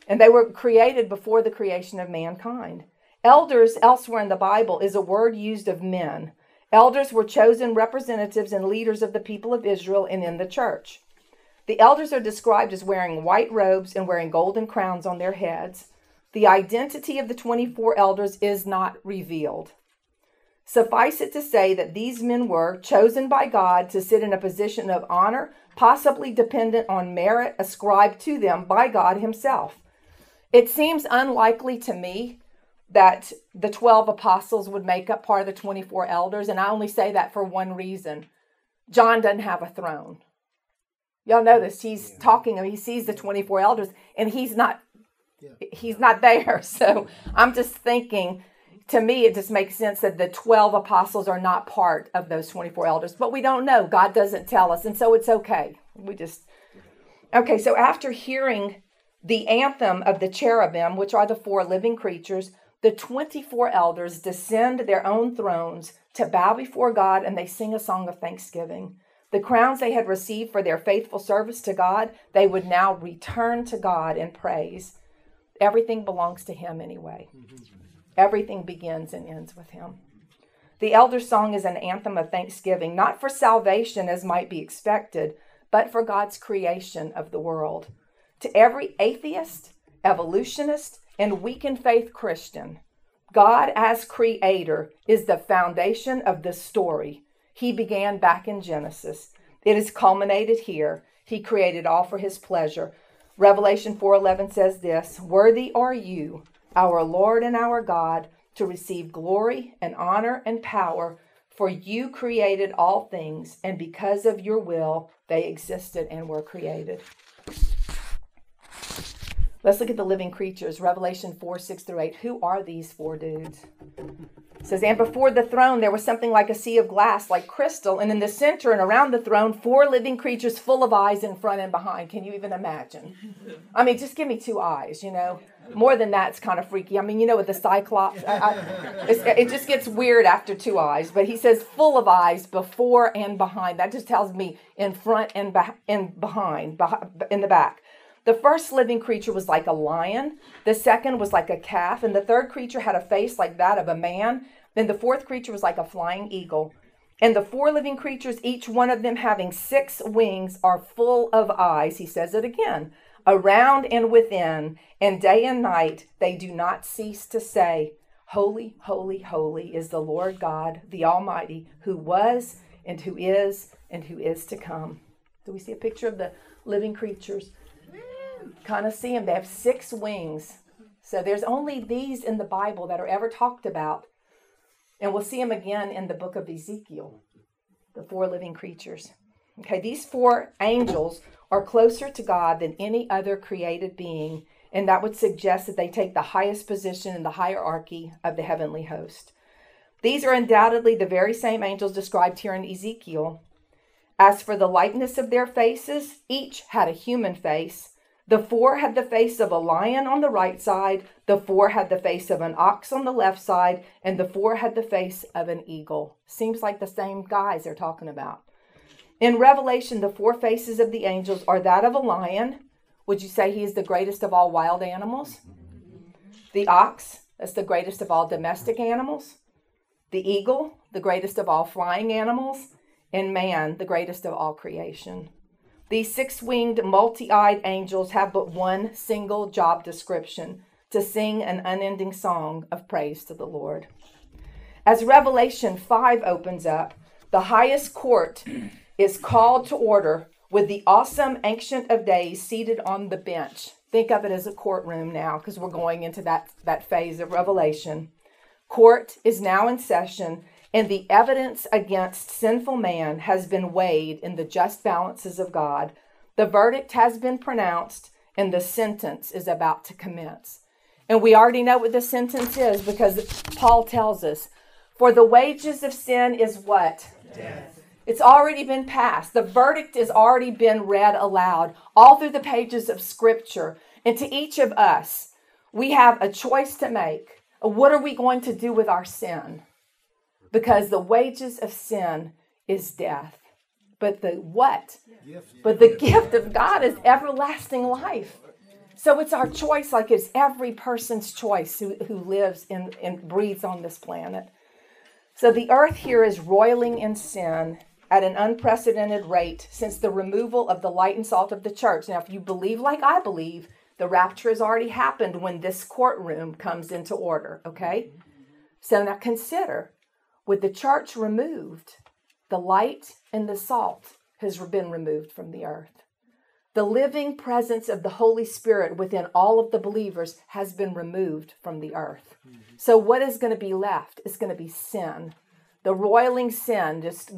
And they were created before the creation of mankind. Elders, elsewhere in the Bible, is a word used of men. Elders were chosen representatives and leaders of the people of Israel and in the church. The elders are described as wearing white robes and wearing golden crowns on their heads. The identity of the 24 elders is not revealed. Suffice it to say that these men were chosen by God to sit in a position of honor, possibly dependent on merit ascribed to them by God Himself. It seems unlikely to me that the 12 apostles would make up part of the 24 elders, and I only say that for one reason John doesn't have a throne. Y'all notice he's talking, he sees the 24 elders, and he's not. He's not there. So I'm just thinking to me, it just makes sense that the 12 apostles are not part of those 24 elders, but we don't know. God doesn't tell us. And so it's okay. We just, okay, so after hearing the anthem of the cherubim, which are the four living creatures, the 24 elders descend their own thrones to bow before God and they sing a song of thanksgiving. The crowns they had received for their faithful service to God, they would now return to God in praise. Everything belongs to Him anyway. Mm-hmm. Everything begins and ends with him. The elder song is an anthem of thanksgiving, not for salvation as might be expected, but for God's creation of the world. To every atheist, evolutionist, and weak in faith Christian, God as creator is the foundation of this story. He began back in Genesis. It is culminated here. He created all for his pleasure. Revelation 4:11 says this, "Worthy are you, our Lord and our God, to receive glory and honor and power, For you created all things, and because of your will, they existed and were created. Let's look at the living creatures. Revelation 4 6 through 8. Who are these four dudes? It says, And before the throne there was something like a sea of glass, like crystal, and in the center and around the throne, four living creatures full of eyes in front and behind. Can you even imagine? I mean, just give me two eyes, you know? More than that, it's kind of freaky. I mean, you know, with the Cyclops, I, I, it just gets weird after two eyes. But he says full of eyes before and behind. That just tells me in front and, be- and behind, in the back. The first living creature was like a lion, the second was like a calf, and the third creature had a face like that of a man. Then the fourth creature was like a flying eagle. And the four living creatures, each one of them having six wings, are full of eyes. He says it again around and within, and day and night they do not cease to say, Holy, holy, holy is the Lord God, the Almighty, who was and who is and who is to come. Do we see a picture of the living creatures? kind of see them. They have six wings. So there's only these in the Bible that are ever talked about. And we'll see them again in the book of Ezekiel, the four living creatures. Okay, these four angels are closer to God than any other created being, and that would suggest that they take the highest position in the hierarchy of the heavenly host. These are undoubtedly the very same angels described here in Ezekiel. As for the likeness of their faces, each had a human face the four had the face of a lion on the right side, the four had the face of an ox on the left side, and the four had the face of an eagle. Seems like the same guys they're talking about. In Revelation, the four faces of the angels are that of a lion. Would you say he is the greatest of all wild animals? The ox, that's the greatest of all domestic animals. The eagle, the greatest of all flying animals. And man, the greatest of all creation. These six winged, multi eyed angels have but one single job description to sing an unending song of praise to the Lord. As Revelation 5 opens up, the highest court is called to order with the awesome Ancient of Days seated on the bench. Think of it as a courtroom now because we're going into that, that phase of Revelation. Court is now in session and the evidence against sinful man has been weighed in the just balances of God. The verdict has been pronounced, and the sentence is about to commence. And we already know what the sentence is because Paul tells us For the wages of sin is what? Death. It's already been passed. The verdict has already been read aloud all through the pages of Scripture. And to each of us, we have a choice to make. What are we going to do with our sin? because the wages of sin is death. But the what? But the gift of God is everlasting life. So it's our choice, like it's every person's choice who, who lives and, and breathes on this planet. So the earth here is roiling in sin at an unprecedented rate since the removal of the light and salt of the church. Now, if you believe like I believe, the rapture has already happened when this courtroom comes into order, okay? So now consider with the church removed, the light and the salt has been removed from the earth. The living presence of the Holy Spirit within all of the believers has been removed from the earth. Mm-hmm. So, what is going to be left? Is going to be sin. The roiling sin, just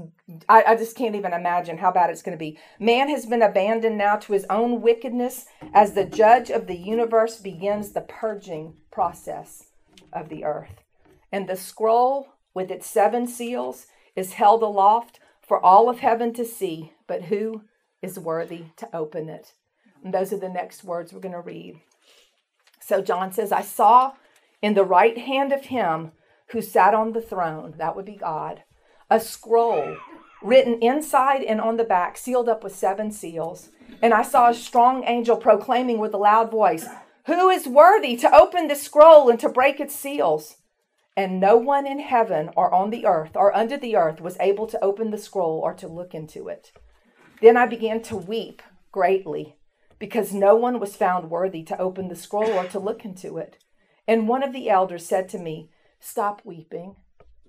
I, I just can't even imagine how bad it's going to be. Man has been abandoned now to his own wickedness as the judge of the universe begins the purging process of the earth. And the scroll with its seven seals is held aloft for all of heaven to see, but who is worthy to open it? And those are the next words we're going to read. So John says, I saw in the right hand of him who sat on the throne, that would be God, a scroll written inside and on the back, sealed up with seven seals. And I saw a strong angel proclaiming with a loud voice, Who is worthy to open the scroll and to break its seals? And no one in heaven or on the earth or under the earth was able to open the scroll or to look into it. Then I began to weep greatly because no one was found worthy to open the scroll or to look into it. And one of the elders said to me, Stop weeping.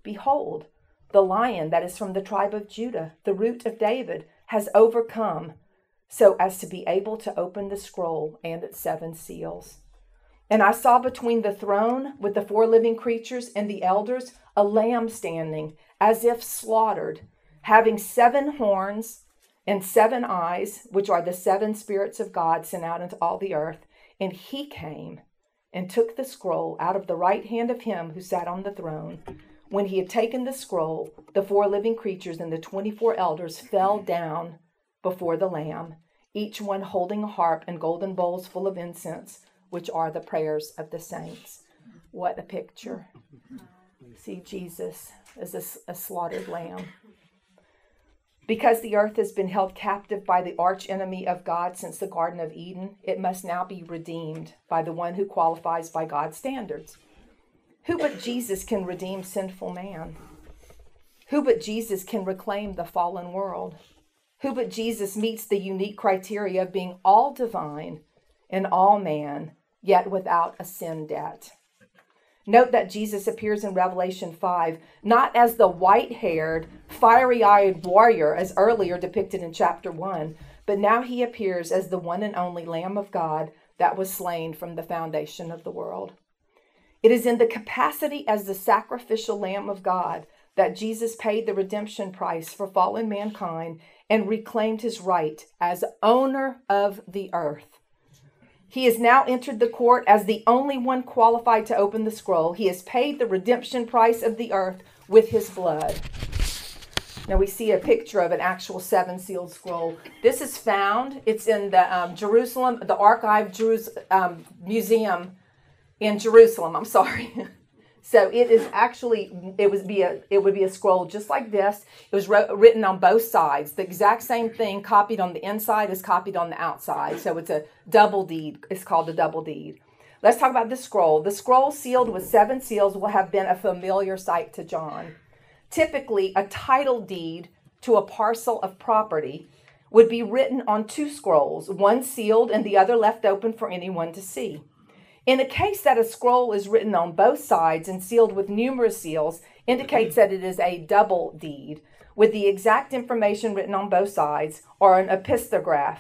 Behold, the lion that is from the tribe of Judah, the root of David, has overcome so as to be able to open the scroll and its seven seals. And I saw between the throne with the four living creatures and the elders a lamb standing, as if slaughtered, having seven horns and seven eyes, which are the seven spirits of God sent out into all the earth. And he came and took the scroll out of the right hand of him who sat on the throne. When he had taken the scroll, the four living creatures and the twenty four elders fell down before the Lamb, each one holding a harp and golden bowls full of incense, which are the prayers of the saints. What a picture. See Jesus as a, a slaughtered lamb. Because the earth has been held captive by the archenemy of God since the Garden of Eden, it must now be redeemed by the one who qualifies by God's standards. Who but Jesus can redeem sinful man? Who but Jesus can reclaim the fallen world? Who but Jesus meets the unique criteria of being all divine and all man, yet without a sin debt? Note that Jesus appears in Revelation 5 not as the white haired, fiery eyed warrior as earlier depicted in chapter 1, but now he appears as the one and only Lamb of God that was slain from the foundation of the world. It is in the capacity as the sacrificial Lamb of God that Jesus paid the redemption price for fallen mankind and reclaimed his right as owner of the earth. He has now entered the court as the only one qualified to open the scroll. He has paid the redemption price of the earth with his blood. Now we see a picture of an actual seven sealed scroll. This is found, it's in the um, Jerusalem, the Archive Jerus- um, Museum in Jerusalem. I'm sorry. So it is actually it would be a it would be a scroll just like this. It was written on both sides. The exact same thing copied on the inside is copied on the outside. So it's a double deed. It's called a double deed. Let's talk about the scroll. The scroll sealed with seven seals will have been a familiar sight to John. Typically, a title deed to a parcel of property would be written on two scrolls, one sealed and the other left open for anyone to see. In the case that a scroll is written on both sides and sealed with numerous seals, indicates that it is a double deed with the exact information written on both sides or an epistograph.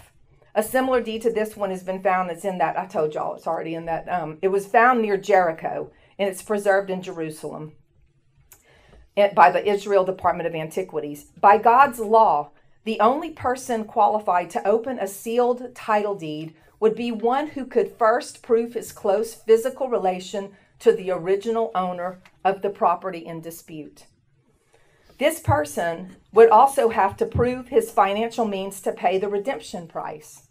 A similar deed to this one has been found. It's in that I told y'all it's already in that. Um, it was found near Jericho and it's preserved in Jerusalem by the Israel Department of Antiquities. By God's law, the only person qualified to open a sealed title deed would be one who could first prove his close physical relation to the original owner of the property in dispute. This person would also have to prove his financial means to pay the redemption price.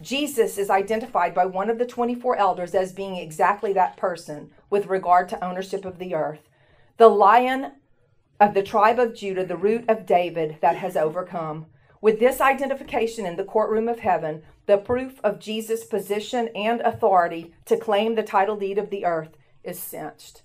Jesus is identified by one of the 24 elders as being exactly that person with regard to ownership of the earth. The lion of the tribe of Judah, the root of David that has overcome. With this identification in the courtroom of heaven, the proof of Jesus' position and authority to claim the title deed of the earth is cinched.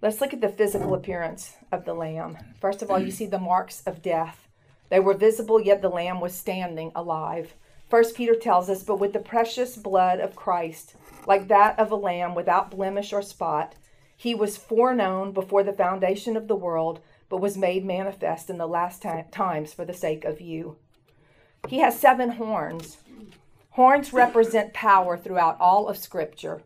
Let's look at the physical appearance of the lamb. First of all, you see the marks of death. They were visible, yet the lamb was standing alive. First Peter tells us, but with the precious blood of Christ, like that of a lamb without blemish or spot, he was foreknown before the foundation of the world but was made manifest in the last times for the sake of you. He has seven horns. Horns represent power throughout all of Scripture.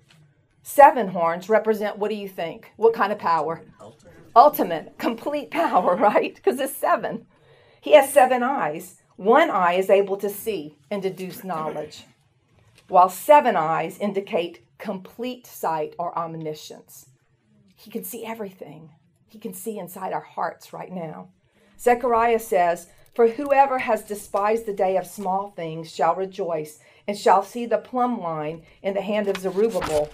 Seven horns represent what do you think? What kind of power? Ultimate, Ultimate complete power, right? Because it's seven. He has seven eyes. One eye is able to see and deduce knowledge, while seven eyes indicate complete sight or omniscience. He can see everything. He can see inside our hearts right now. Zechariah says, For whoever has despised the day of small things shall rejoice and shall see the plumb line in the hand of Zerubbabel.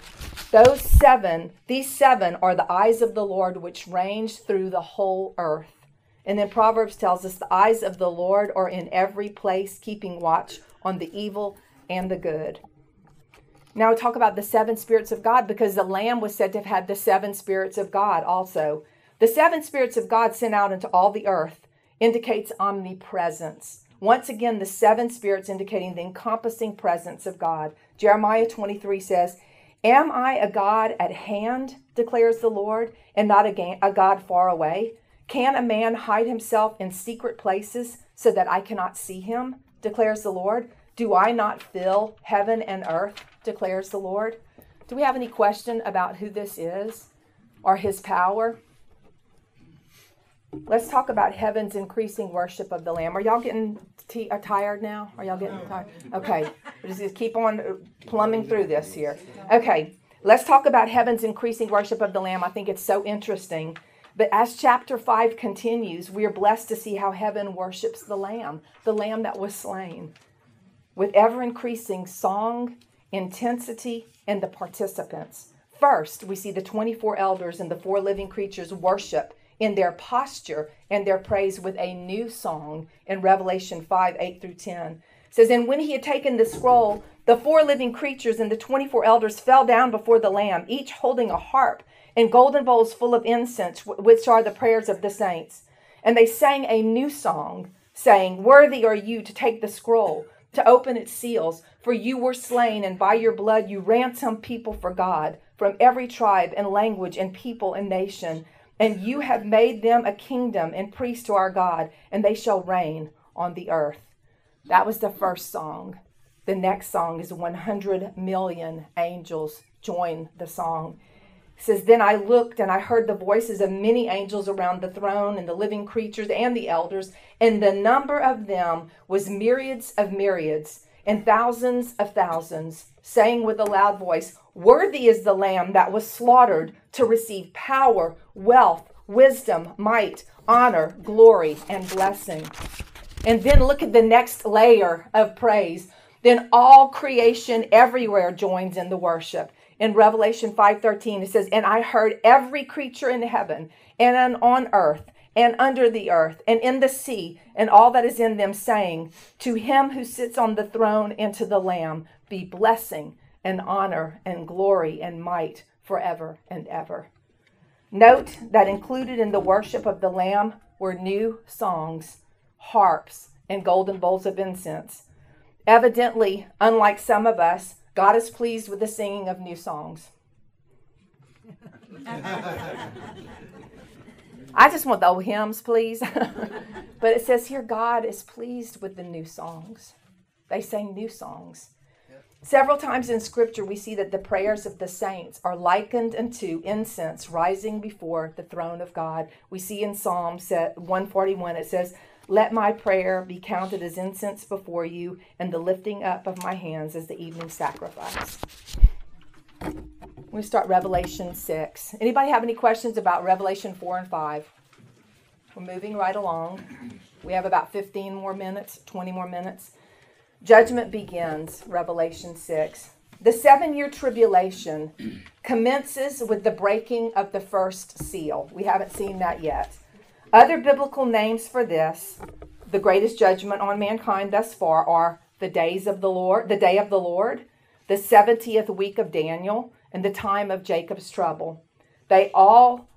Those seven, these seven are the eyes of the Lord which range through the whole earth. And then Proverbs tells us the eyes of the Lord are in every place, keeping watch on the evil and the good. Now talk about the seven spirits of God because the Lamb was said to have had the seven spirits of God also. The seven spirits of God sent out into all the earth indicates omnipresence. Once again, the seven spirits indicating the encompassing presence of God. Jeremiah 23 says, Am I a God at hand, declares the Lord, and not a, God far away? Can a man hide himself in secret places so that I cannot see him, declares the Lord? Do I not fill heaven and earth, declares the Lord? Do we have any question about who this is or his power? Let's talk about heaven's increasing worship of the Lamb. Are y'all getting t- uh, tired now? Are y'all getting tired? Okay, just keep on plumbing through this here. Okay, let's talk about heaven's increasing worship of the Lamb. I think it's so interesting. But as chapter 5 continues, we are blessed to see how heaven worships the Lamb, the Lamb that was slain, with ever increasing song, intensity, and the participants. First, we see the 24 elders and the four living creatures worship in their posture and their praise with a new song in Revelation 5 8 through 10. It says, And when he had taken the scroll, the four living creatures and the 24 elders fell down before the Lamb, each holding a harp and golden bowls full of incense, which are the prayers of the saints. And they sang a new song, saying, Worthy are you to take the scroll, to open its seals, for you were slain, and by your blood you ransomed people for God from every tribe and language and people and nation and you have made them a kingdom and priests to our God, and they shall reign on the earth. That was the first song. The next song is 100 million angels join the song. It says, Then I looked and I heard the voices of many angels around the throne and the living creatures and the elders, and the number of them was myriads of myriads and thousands of thousands, saying with a loud voice, Worthy is the Lamb that was slaughtered to receive power, wealth, wisdom, might, honor, glory, and blessing. And then look at the next layer of praise. Then all creation everywhere joins in the worship. In Revelation 5:13 it says, "And I heard every creature in heaven and on earth and under the earth and in the sea and all that is in them saying, To him who sits on the throne and to the Lamb be blessing and honor and glory and might forever and ever. Note that included in the worship of the Lamb were new songs, harps, and golden bowls of incense. Evidently, unlike some of us, God is pleased with the singing of new songs. I just want the old hymns, please. but it says here God is pleased with the new songs. They sang new songs. Several times in Scripture, we see that the prayers of the saints are likened unto incense rising before the throne of God. We see in Psalm 141, it says, Let my prayer be counted as incense before you, and the lifting up of my hands as the evening sacrifice. We start Revelation 6. Anybody have any questions about Revelation 4 and 5? We're moving right along. We have about 15 more minutes, 20 more minutes. Judgment begins, Revelation 6. The seven year tribulation commences with the breaking of the first seal. We haven't seen that yet. Other biblical names for this, the greatest judgment on mankind thus far, are the days of the Lord, the day of the Lord, the 70th week of Daniel, and the time of Jacob's trouble. They all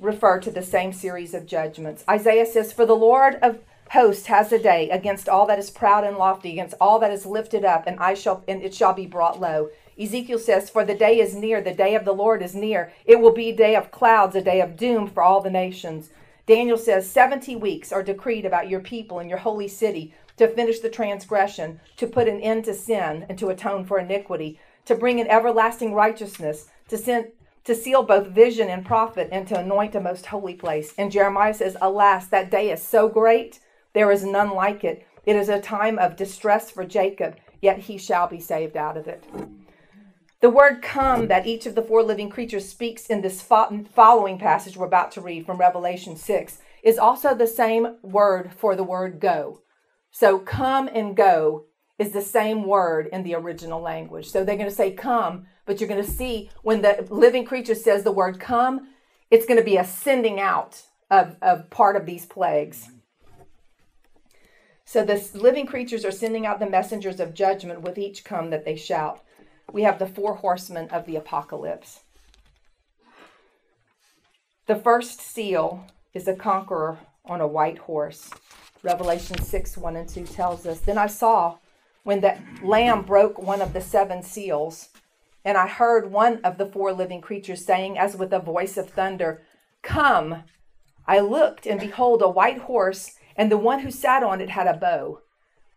refer to the same series of judgments. Isaiah says, For the Lord of host has a day against all that is proud and lofty, against all that is lifted up, and I shall and it shall be brought low. Ezekiel says, For the day is near, the day of the Lord is near. It will be a day of clouds, a day of doom for all the nations. Daniel says, 70 weeks are decreed about your people and your holy city to finish the transgression, to put an end to sin, and to atone for iniquity, to bring an everlasting righteousness, to send to seal both vision and prophet, and to anoint a most holy place. And Jeremiah says, Alas, that day is so great there is none like it. It is a time of distress for Jacob, yet he shall be saved out of it. The word come that each of the four living creatures speaks in this following passage we're about to read from Revelation 6 is also the same word for the word go. So come and go is the same word in the original language. So they're going to say come, but you're going to see when the living creature says the word come, it's going to be a sending out of, of part of these plagues. So the living creatures are sending out the messengers of judgment with each come that they shout. We have the four horsemen of the apocalypse. The first seal is a conqueror on a white horse. Revelation 6 1 and 2 tells us. Then I saw when the Lamb broke one of the seven seals, and I heard one of the four living creatures saying, as with a voice of thunder, Come. I looked, and behold, a white horse and the one who sat on it had a bow,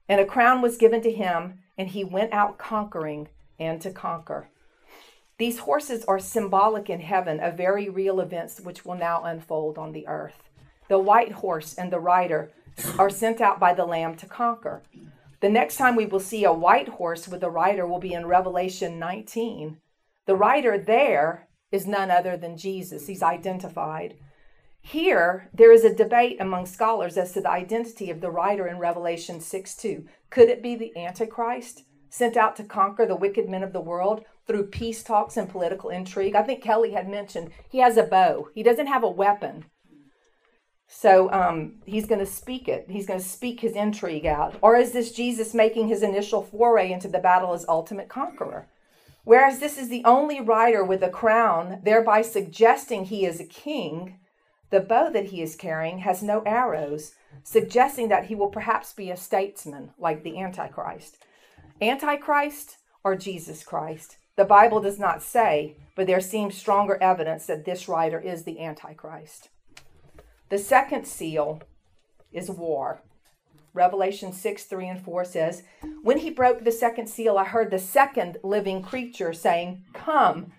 and a crown was given to him, and he went out conquering and to conquer. These horses are symbolic in heaven of very real events which will now unfold on the earth. The white horse and the rider are sent out by the Lamb to conquer. The next time we will see a white horse with a rider will be in Revelation 19. The rider there is none other than Jesus. He's identified. Here, there is a debate among scholars as to the identity of the rider in Revelation 6 2. Could it be the Antichrist sent out to conquer the wicked men of the world through peace talks and political intrigue? I think Kelly had mentioned he has a bow, he doesn't have a weapon. So um, he's going to speak it. He's going to speak his intrigue out. Or is this Jesus making his initial foray into the battle as ultimate conqueror? Whereas this is the only rider with a crown, thereby suggesting he is a king, the bow that he is carrying has no arrows, suggesting that he will perhaps be a statesman like the Antichrist. Antichrist or Jesus Christ? The Bible does not say, but there seems stronger evidence that this rider is the Antichrist. The second seal is war. Revelation 6, 3 and 4 says, When he broke the second seal, I heard the second living creature saying, Come.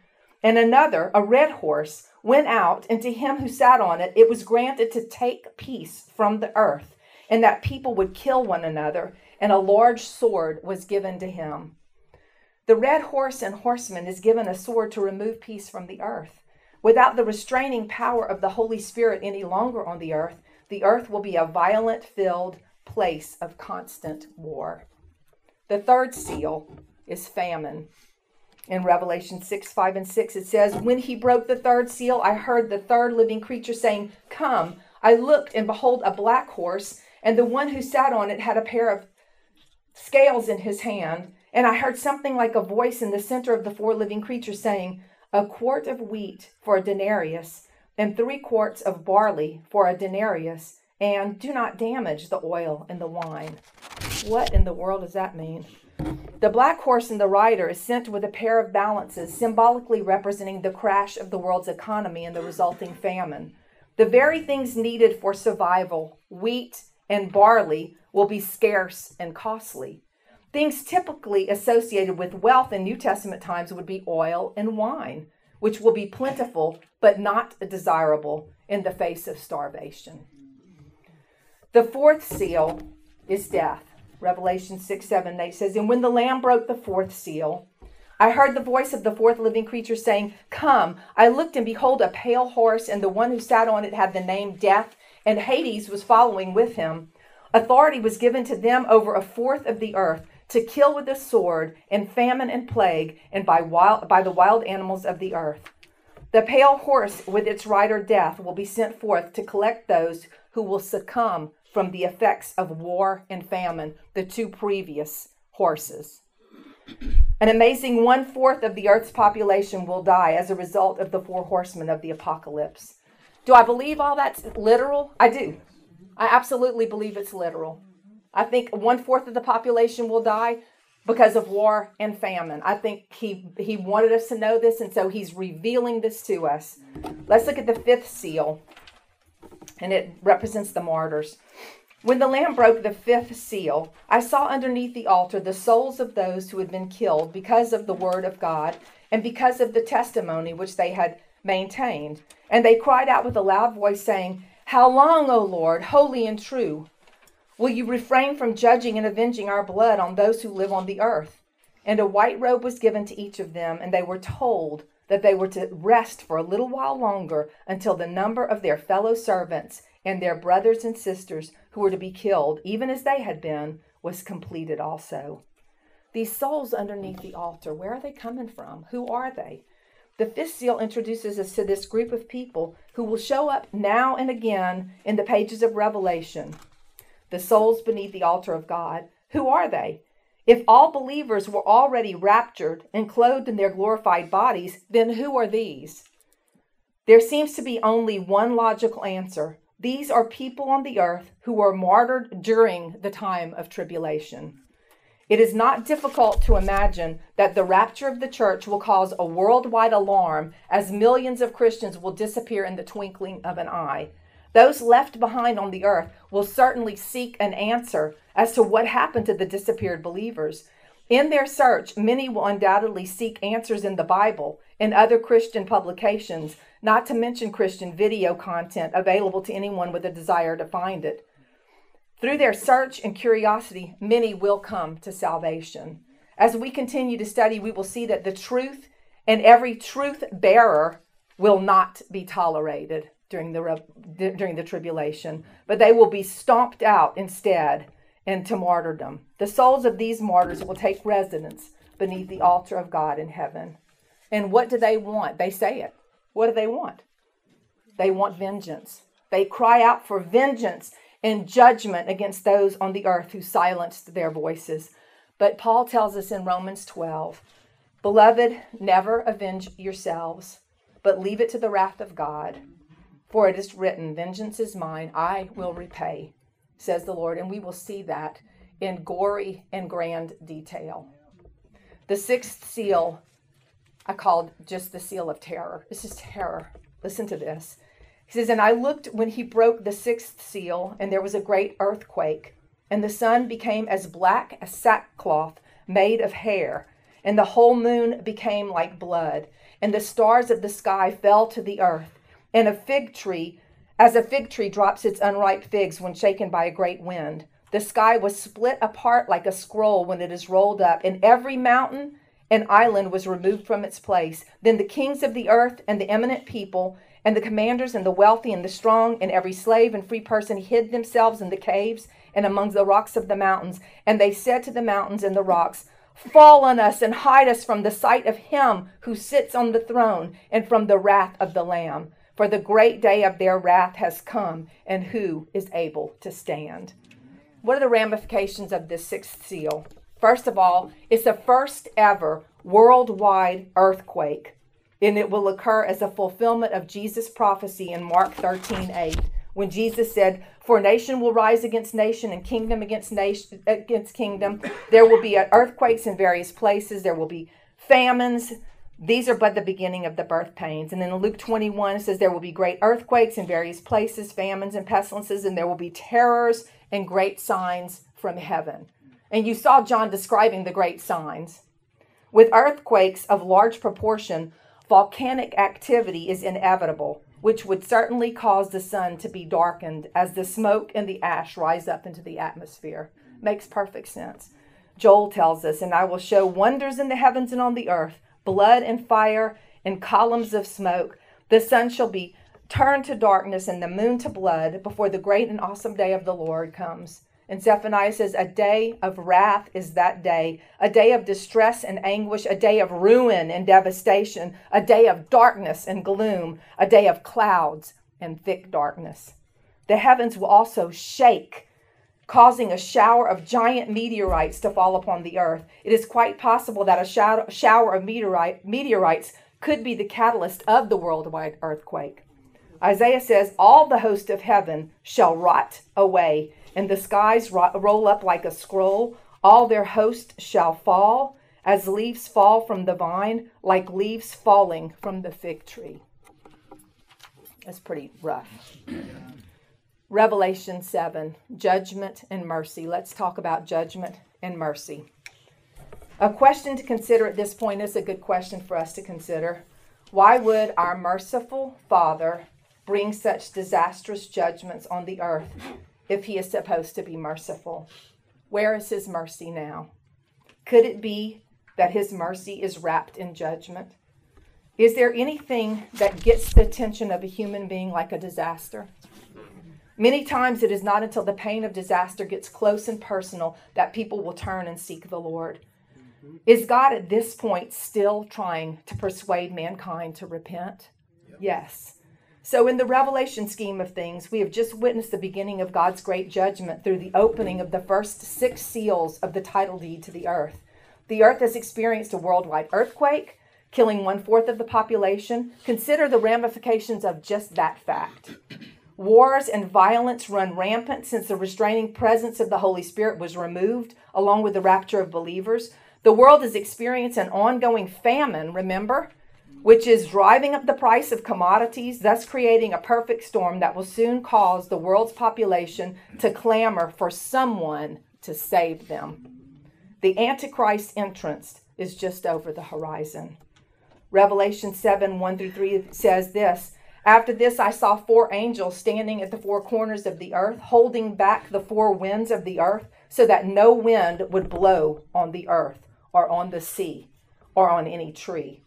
And another, a red horse, went out, and to him who sat on it, it was granted to take peace from the earth, and that people would kill one another, and a large sword was given to him. The red horse and horseman is given a sword to remove peace from the earth. Without the restraining power of the Holy Spirit any longer on the earth, the earth will be a violent filled place of constant war. The third seal is famine. In Revelation 6, 5, and 6, it says, When he broke the third seal, I heard the third living creature saying, Come. I looked, and behold, a black horse, and the one who sat on it had a pair of scales in his hand. And I heard something like a voice in the center of the four living creatures saying, a quart of wheat for a denarius, and three quarts of barley for a denarius, and do not damage the oil and the wine. What in the world does that mean? The black horse and the rider is sent with a pair of balances, symbolically representing the crash of the world's economy and the resulting famine. The very things needed for survival, wheat and barley, will be scarce and costly. Things typically associated with wealth in New Testament times would be oil and wine, which will be plentiful but not desirable in the face of starvation. The fourth seal is death. Revelation 6 7 8 says, And when the Lamb broke the fourth seal, I heard the voice of the fourth living creature saying, Come. I looked, and behold, a pale horse, and the one who sat on it had the name Death, and Hades was following with him. Authority was given to them over a fourth of the earth to kill with the sword, and famine and plague, and by, wild, by the wild animals of the earth. The pale horse with its rider death will be sent forth to collect those who will succumb from the effects of war and famine, the two previous horses. An amazing one fourth of the earth's population will die as a result of the four horsemen of the apocalypse. Do I believe all that's literal? I do. I absolutely believe it's literal. I think one fourth of the population will die because of war and famine. I think he he wanted us to know this, and so he's revealing this to us. Let's look at the fifth seal, and it represents the martyrs. When the Lamb broke the fifth seal, I saw underneath the altar the souls of those who had been killed because of the word of God and because of the testimony which they had maintained. And they cried out with a loud voice, saying, How long, O Lord, holy and true? Will you refrain from judging and avenging our blood on those who live on the earth? And a white robe was given to each of them, and they were told that they were to rest for a little while longer until the number of their fellow servants and their brothers and sisters who were to be killed, even as they had been, was completed also. These souls underneath the altar, where are they coming from? Who are they? The fifth seal introduces us to this group of people who will show up now and again in the pages of Revelation the souls beneath the altar of God. Who are they? If all believers were already raptured and clothed in their glorified bodies, then who are these? There seems to be only one logical answer. These are people on the earth who were martyred during the time of tribulation. It is not difficult to imagine that the rapture of the church will cause a worldwide alarm as millions of Christians will disappear in the twinkling of an eye. Those left behind on the earth will certainly seek an answer as to what happened to the disappeared believers. In their search, many will undoubtedly seek answers in the Bible and other Christian publications, not to mention Christian video content available to anyone with a desire to find it. Through their search and curiosity, many will come to salvation. As we continue to study, we will see that the truth and every truth bearer will not be tolerated during the during the tribulation, but they will be stomped out instead into martyrdom. The souls of these martyrs will take residence beneath the altar of God in heaven. And what do they want? They say it. What do they want? They want vengeance. They cry out for vengeance and judgment against those on the earth who silenced their voices. But Paul tells us in Romans 12 Beloved, never avenge yourselves, but leave it to the wrath of God. For it is written, Vengeance is mine, I will repay, says the Lord. And we will see that in gory and grand detail. The sixth seal I called just the seal of terror. This is terror. Listen to this. He says, And I looked when he broke the sixth seal, and there was a great earthquake, and the sun became as black as sackcloth made of hair, and the whole moon became like blood, and the stars of the sky fell to the earth, and a fig tree, as a fig tree drops its unripe figs when shaken by a great wind. The sky was split apart like a scroll when it is rolled up, and every mountain and island was removed from its place. Then the kings of the earth and the eminent people, and the commanders and the wealthy and the strong, and every slave and free person hid themselves in the caves and among the rocks of the mountains. And they said to the mountains and the rocks, Fall on us and hide us from the sight of him who sits on the throne and from the wrath of the Lamb. For the great day of their wrath has come, and who is able to stand? What are the ramifications of this sixth seal? First of all, it's the first ever worldwide earthquake, and it will occur as a fulfillment of Jesus' prophecy in Mark 13 8, when Jesus said, For nation will rise against nation and kingdom against nation against kingdom. There will be earthquakes in various places, there will be famines. These are but the beginning of the birth pains. And then Luke 21, says there will be great earthquakes in various places, famines and pestilences, and there will be terrors and great signs from heaven. And you saw John describing the great signs. With earthquakes of large proportion, volcanic activity is inevitable, which would certainly cause the sun to be darkened as the smoke and the ash rise up into the atmosphere. Makes perfect sense. Joel tells us, And I will show wonders in the heavens and on the earth, blood and fire and columns of smoke. The sun shall be turned to darkness and the moon to blood before the great and awesome day of the Lord comes. And Zephaniah says, A day of wrath is that day, a day of distress and anguish, a day of ruin and devastation, a day of darkness and gloom, a day of clouds and thick darkness. The heavens will also shake, causing a shower of giant meteorites to fall upon the earth. It is quite possible that a shower of meteorite, meteorites could be the catalyst of the worldwide earthquake. Isaiah says, All the host of heaven shall rot away and the skies roll up like a scroll. All their host shall fall, as leaves fall from the vine, like leaves falling from the fig tree. That's pretty rough. Revelation 7 Judgment and Mercy. Let's talk about judgment and mercy. A question to consider at this point is a good question for us to consider. Why would our merciful Father bring such disastrous judgments on the earth if he is supposed to be merciful? Where is his mercy now? Could it be that his mercy is wrapped in judgment? Is there anything that gets the attention of a human being like a disaster? Many times it is not until the pain of disaster gets close and personal that people will turn and seek the Lord. Mm-hmm. Is God at this point still trying to persuade mankind to repent? Yes. So, in the revelation scheme of things, we have just witnessed the beginning of God's great judgment through the opening of the first six seals of the title deed to the earth. The earth has experienced a worldwide earthquake, killing one fourth of the population. Consider the ramifications of just that fact. Wars and violence run rampant since the restraining presence of the Holy Spirit was removed, along with the rapture of believers. The world is experiencing an ongoing famine, remember? which is driving up the price of commodities, thus creating a perfect storm that will soon cause the world's population to clamor for someone to save them. The Antichrist's entrance is just over the horizon. Revelation 7 1 through 3 says this After this, I saw four angels standing at the four corners of the earth, holding back the four winds of the earth, so that no wind would blow on the earth, or on the sea, or on any tree.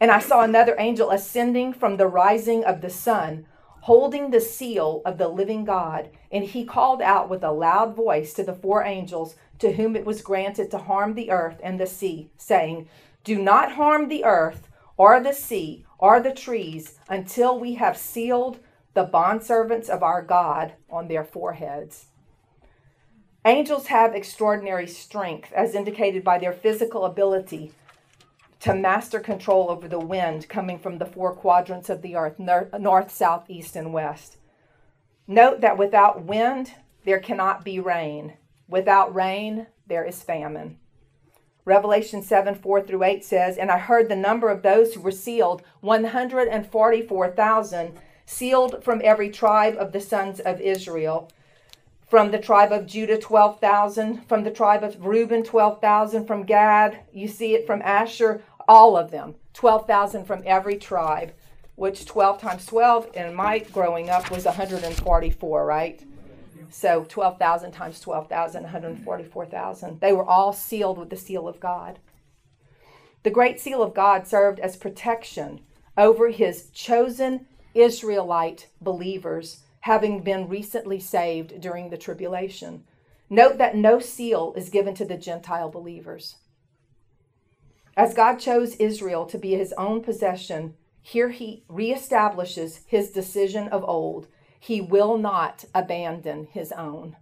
And I saw another angel ascending from the rising of the sun, holding the seal of the living God. And he called out with a loud voice to the four angels to whom it was granted to harm the earth and the sea, saying, Do not harm the earth or the sea or the trees until we have sealed the bondservants of our God on their foreheads. Angels have extraordinary strength, as indicated by their physical ability to master control over the wind coming from the four quadrants of the earth north, south, east, and west. Note that without wind, there cannot be rain. Without rain, there is famine. Revelation 7 4 through 8 says, And I heard the number of those who were sealed 144,000, sealed from every tribe of the sons of Israel. From the tribe of Judah, 12,000. From the tribe of Reuben, 12,000. From Gad, you see it from Asher, all of them, 12,000 from every tribe, which 12 times 12 in my growing up was 144, right? So 12,000 times 12,000, 144,000. They were all sealed with the seal of God. The great seal of God served as protection over his chosen Israelite believers, having been recently saved during the tribulation. Note that no seal is given to the Gentile believers. As God chose Israel to be his own possession, here he reestablishes his decision of old. He will not abandon his own.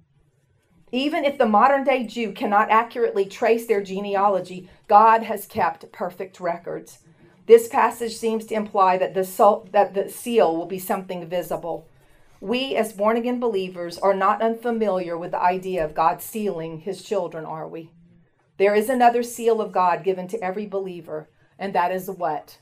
Even if the modern day Jew cannot accurately trace their genealogy, God has kept perfect records. This passage seems to imply that the, that the seal will be something visible. We, as born again believers, are not unfamiliar with the idea of God sealing his children, are we? There is another seal of God given to every believer, and that is what?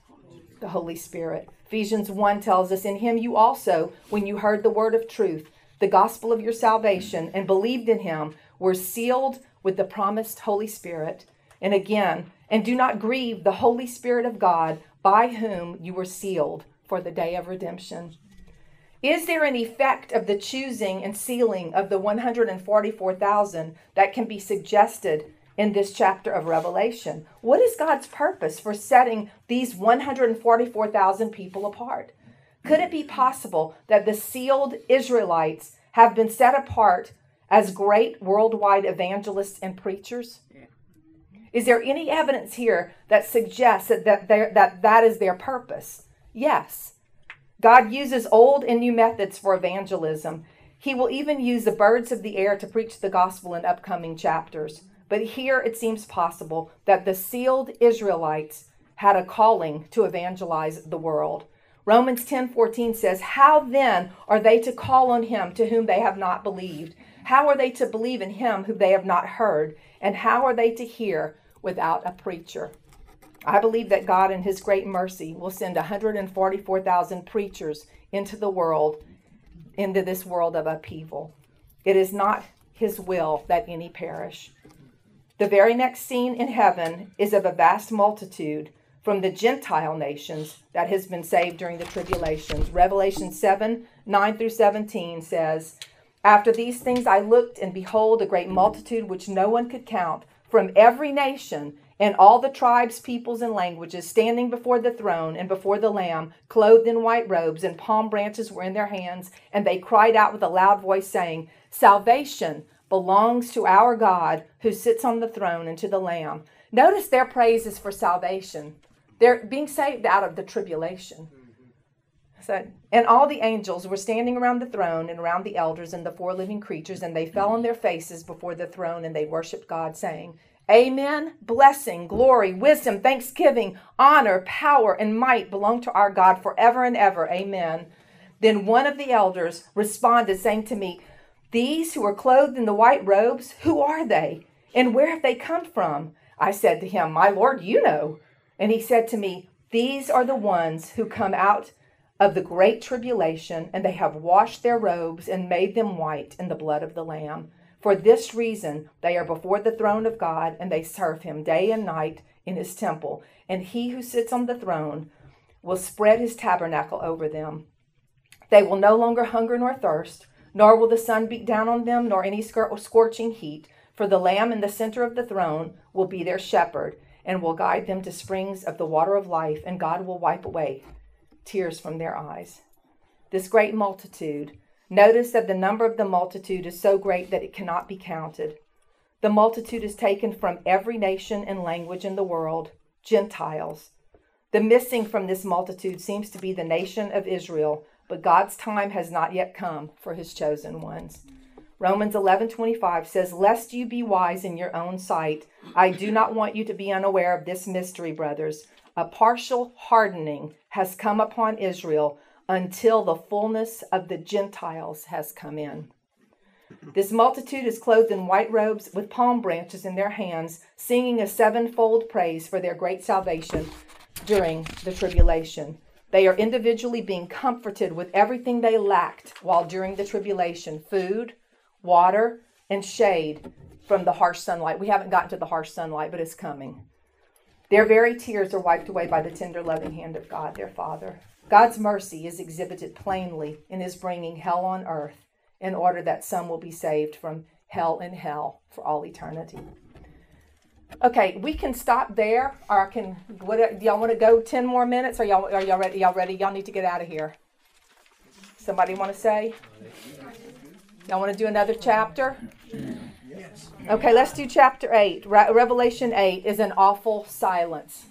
The Holy Spirit. Ephesians 1 tells us, In him you also, when you heard the word of truth, the gospel of your salvation, and believed in him, were sealed with the promised Holy Spirit. And again, and do not grieve the Holy Spirit of God, by whom you were sealed for the day of redemption. Is there an effect of the choosing and sealing of the 144,000 that can be suggested in this chapter of Revelation. What is God's purpose for setting these 144,000 people apart? Could it be possible that the sealed Israelites have been set apart as great worldwide evangelists and preachers? Is there any evidence here that suggests that that, that that is their purpose? Yes. God uses old and new methods for evangelism. He will even use the birds of the air to preach the gospel in upcoming chapters. But here it seems possible that the sealed Israelites had a calling to evangelize the world. Romans 10:14 says, "How then are they to call on him to whom they have not believed? How are they to believe in him whom they have not heard? And how are they to hear without a preacher?" I believe that God in his great mercy will send 144,000 preachers into the world into this world of upheaval. It is not his will that any perish. The very next scene in heaven is of a vast multitude from the Gentile nations that has been saved during the tribulations. Revelation 7 9 through 17 says, After these things I looked, and behold, a great multitude which no one could count, from every nation and all the tribes, peoples, and languages, standing before the throne and before the Lamb, clothed in white robes, and palm branches were in their hands. And they cried out with a loud voice, saying, Salvation belongs to our God who sits on the throne and to the Lamb. Notice their praise is for salvation. They're being saved out of the tribulation. So, and all the angels were standing around the throne and around the elders and the four living creatures, and they fell on their faces before the throne and they worshiped God, saying, Amen. Blessing, glory, wisdom, thanksgiving, honor, power, and might belong to our God forever and ever. Amen. Then one of the elders responded, saying to me, these who are clothed in the white robes, who are they? And where have they come from? I said to him, My Lord, you know. And he said to me, These are the ones who come out of the great tribulation, and they have washed their robes and made them white in the blood of the Lamb. For this reason, they are before the throne of God, and they serve him day and night in his temple, and he who sits on the throne will spread his tabernacle over them. They will no longer hunger nor thirst, nor will the sun beat down on them, nor any scorching heat, for the Lamb in the center of the throne will be their shepherd and will guide them to springs of the water of life, and God will wipe away tears from their eyes. This great multitude, notice that the number of the multitude is so great that it cannot be counted. The multitude is taken from every nation and language in the world, Gentiles. The missing from this multitude seems to be the nation of Israel, but God's time has not yet come for his chosen ones. Romans 11:25 says, "Lest you be wise in your own sight, I do not want you to be unaware of this mystery, brothers. A partial hardening has come upon Israel until the fullness of the Gentiles has come in." This multitude is clothed in white robes with palm branches in their hands, singing a sevenfold praise for their great salvation during the tribulation. They are individually being comforted with everything they lacked while during the tribulation food, water, and shade from the harsh sunlight. We haven't gotten to the harsh sunlight, but it's coming. Their very tears are wiped away by the tender, loving hand of God, their Father. God's mercy is exhibited plainly in his bringing hell on earth in order that some will be saved from hell and hell for all eternity. Okay, we can stop there, or I can. What, do y'all want to go ten more minutes? Or y'all are y'all ready? Y'all ready? Y'all need to get out of here. Somebody want to say? Y'all want to do another chapter? Okay, let's do chapter 8. Re- Revelation 8 is an awful silence.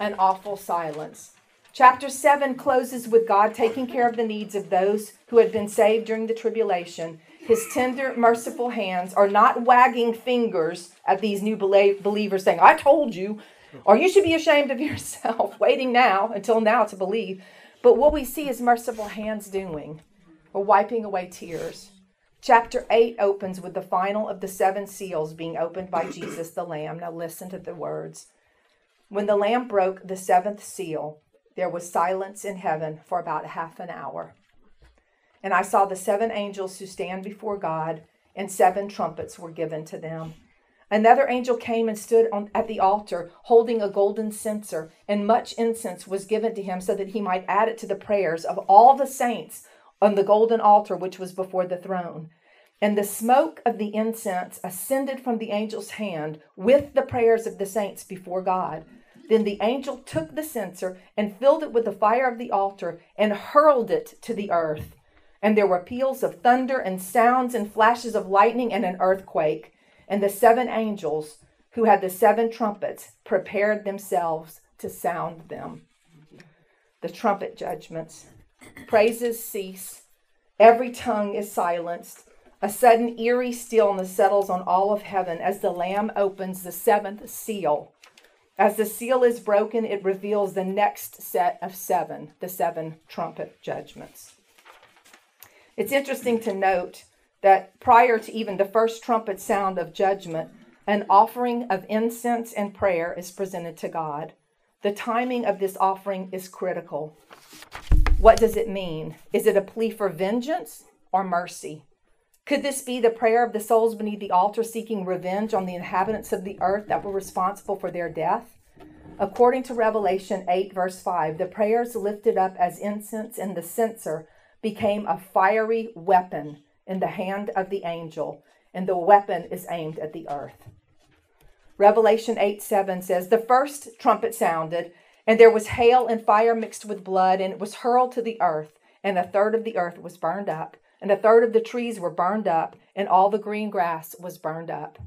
An awful silence. Chapter 7 closes with God taking care of the needs of those who had been saved during the tribulation. His tender, merciful hands are not wagging fingers at these new believers saying, I told you, or you should be ashamed of yourself, waiting now until now to believe. But what we see is merciful hands doing, or wiping away tears. Chapter 8 opens with the final of the seven seals being opened by Jesus the Lamb. Now listen to the words. When the Lamb broke the seventh seal, there was silence in heaven for about half an hour. And I saw the seven angels who stand before God, and seven trumpets were given to them. Another angel came and stood on, at the altar, holding a golden censer, and much incense was given to him so that he might add it to the prayers of all the saints on the golden altar which was before the throne. And the smoke of the incense ascended from the angel's hand with the prayers of the saints before God. Then the angel took the censer and filled it with the fire of the altar and hurled it to the earth. And there were peals of thunder and sounds and flashes of lightning and an earthquake. And the seven angels who had the seven trumpets prepared themselves to sound them. The trumpet judgments. Praises cease. Every tongue is silenced. A sudden eerie stillness settles on all of heaven as the Lamb opens the seventh seal. As the seal is broken, it reveals the next set of seven, the seven trumpet judgments. It's interesting to note that prior to even the first trumpet sound of judgment, an offering of incense and prayer is presented to God. The timing of this offering is critical. What does it mean? Is it a plea for vengeance or mercy? Could this be the prayer of the souls beneath the altar seeking revenge on the inhabitants of the earth that were responsible for their death? According to Revelation 8, verse 5, the prayers lifted up as incense in the censer became a fiery weapon in the hand of the angel, and the weapon is aimed at the earth. Revelation 8 7 says, The first trumpet sounded, and there was hail and fire mixed with blood, and it was hurled to the earth, and a third of the earth was burned up, and a third of the trees were burned up, and all the green grass was burned up.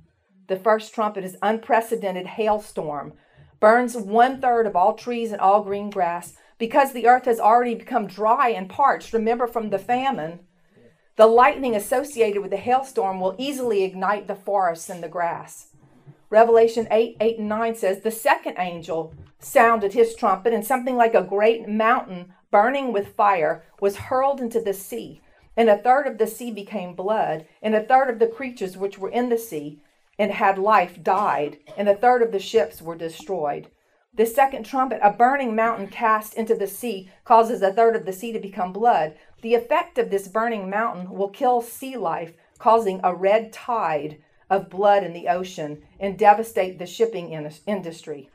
The first trumpet is unprecedented hailstorm, burns one third of all trees and all green grass, because the earth has already become dry and parched. Remember from the famine, the lightning associated with the hailstorm will easily ignite the forests and the grass. Revelation 8, 8 and 9 says, The second angel sounded his trumpet, and something like a great mountain burning with fire was hurled into the sea. And a third of the sea became blood, and a third of the creatures which were in the sea and had life died, and a third of the ships were destroyed. The second trumpet, a burning mountain cast into the sea, causes a third of the sea to become blood. The effect of this burning mountain will kill sea life, causing a red tide of blood in the ocean and devastate the shipping industry.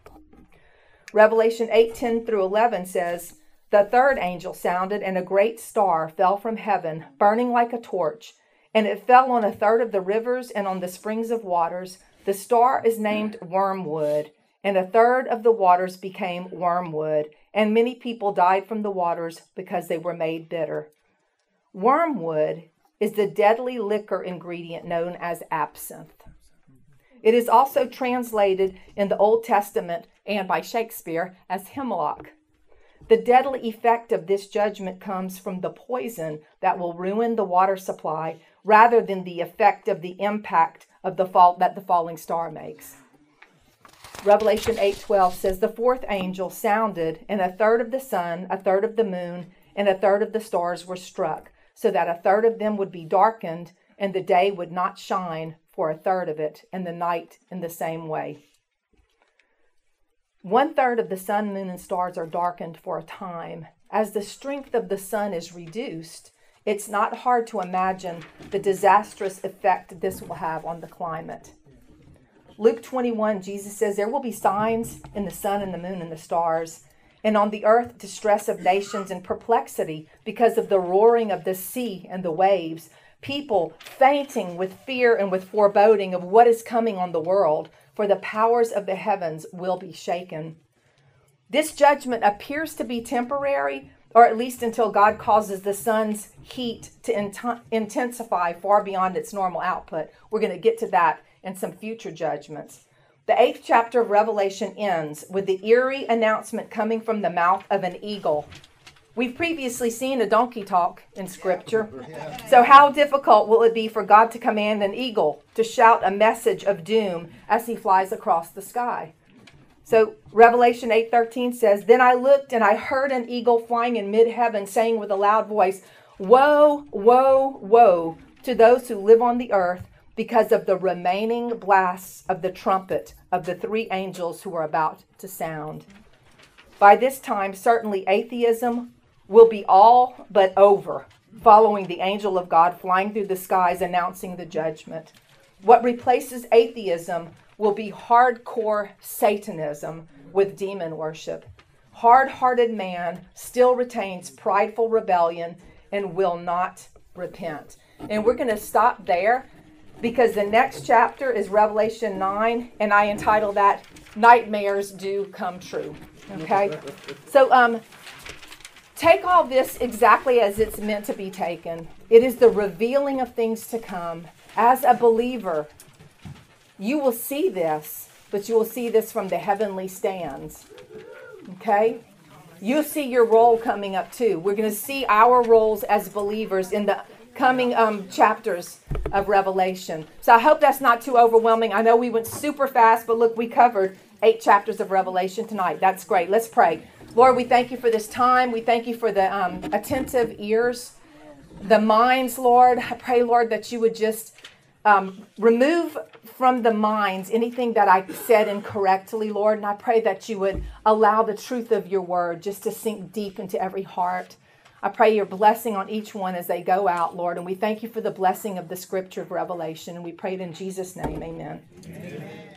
Revelation 8 10 through 11 says, The third angel sounded, and a great star fell from heaven, burning like a torch, and it fell on a third of the rivers and on the springs of waters. The star is named Wormwood, and a third of the waters became wormwood, and many people died from the waters because they were made bitter. Wormwood is the deadly liquor ingredient known as absinthe. It is also translated in the Old Testament and by Shakespeare as hemlock. The deadly effect of this judgment comes from the poison that will ruin the water supply rather than the effect of the impact of the fault that the falling star makes. Revelation 8:12 says the fourth angel sounded and a third of the sun, a third of the moon, and a third of the stars were struck, so that a third of them would be darkened and the day would not shine for a third of it, and the night in the same way. One third of the sun, moon, and stars are darkened for a time. As the strength of the sun is reduced, it's not hard to imagine the disastrous effect this will have on the climate. Luke 21, Jesus says, There will be signs in the sun and the moon and the stars, and on the earth distress of nations and perplexity because of the roaring of the sea and the waves, people fainting with fear and with foreboding of what is coming on the world for the powers of the heavens will be shaken. This judgment appears to be temporary, or at least until God causes the sun's heat to int- intensify far beyond its normal output. We're going to get to that in some future judgments. The eighth chapter of Revelation ends with the eerie announcement coming from the mouth of an eagle. We've previously seen a donkey talk in Scripture. So, how difficult will it be for God to command an eagle to shout a message of doom as he flies across the sky? So, Revelation 8:13 says, "Then I looked and I heard an eagle flying in mid-heaven saying with a loud voice, Woe, woe, woe to those who live on the earth because of the remaining blasts of the trumpet of the three angels who are about to sound." By this time, certainly atheism, will be all but over following the angel of God flying through the skies announcing the judgment. What replaces atheism will be hardcore Satanism with demon worship. Hard hearted man still retains prideful rebellion and will not repent. And we're going to stop there because the next chapter is Revelation 9, and I entitle that Nightmares Do Come True. Okay? So, um, Take all this exactly as it's meant to be taken. It is the revealing of things to come. As a believer, you will see this, but you will see this from the heavenly stands. Okay? You'll see your role coming up too. We're going to see our roles as believers in the coming um, chapters of Revelation. So I hope that's not too overwhelming. I know we went super fast, but look, we covered eight chapters of Revelation tonight. That's great. Let's pray. Lord, we thank you for this time. We thank you for the um, attentive ears, the minds, Lord. I pray, Lord, that you would just um, remove from the minds anything that I said incorrectly, Lord. And I pray that you would allow the truth of your word just to sink deep into every heart. I pray your blessing on each one as they go out, Lord. And we thank you for the blessing of the scripture of Revelation. And we pray it in Jesus' name. Amen. Amen.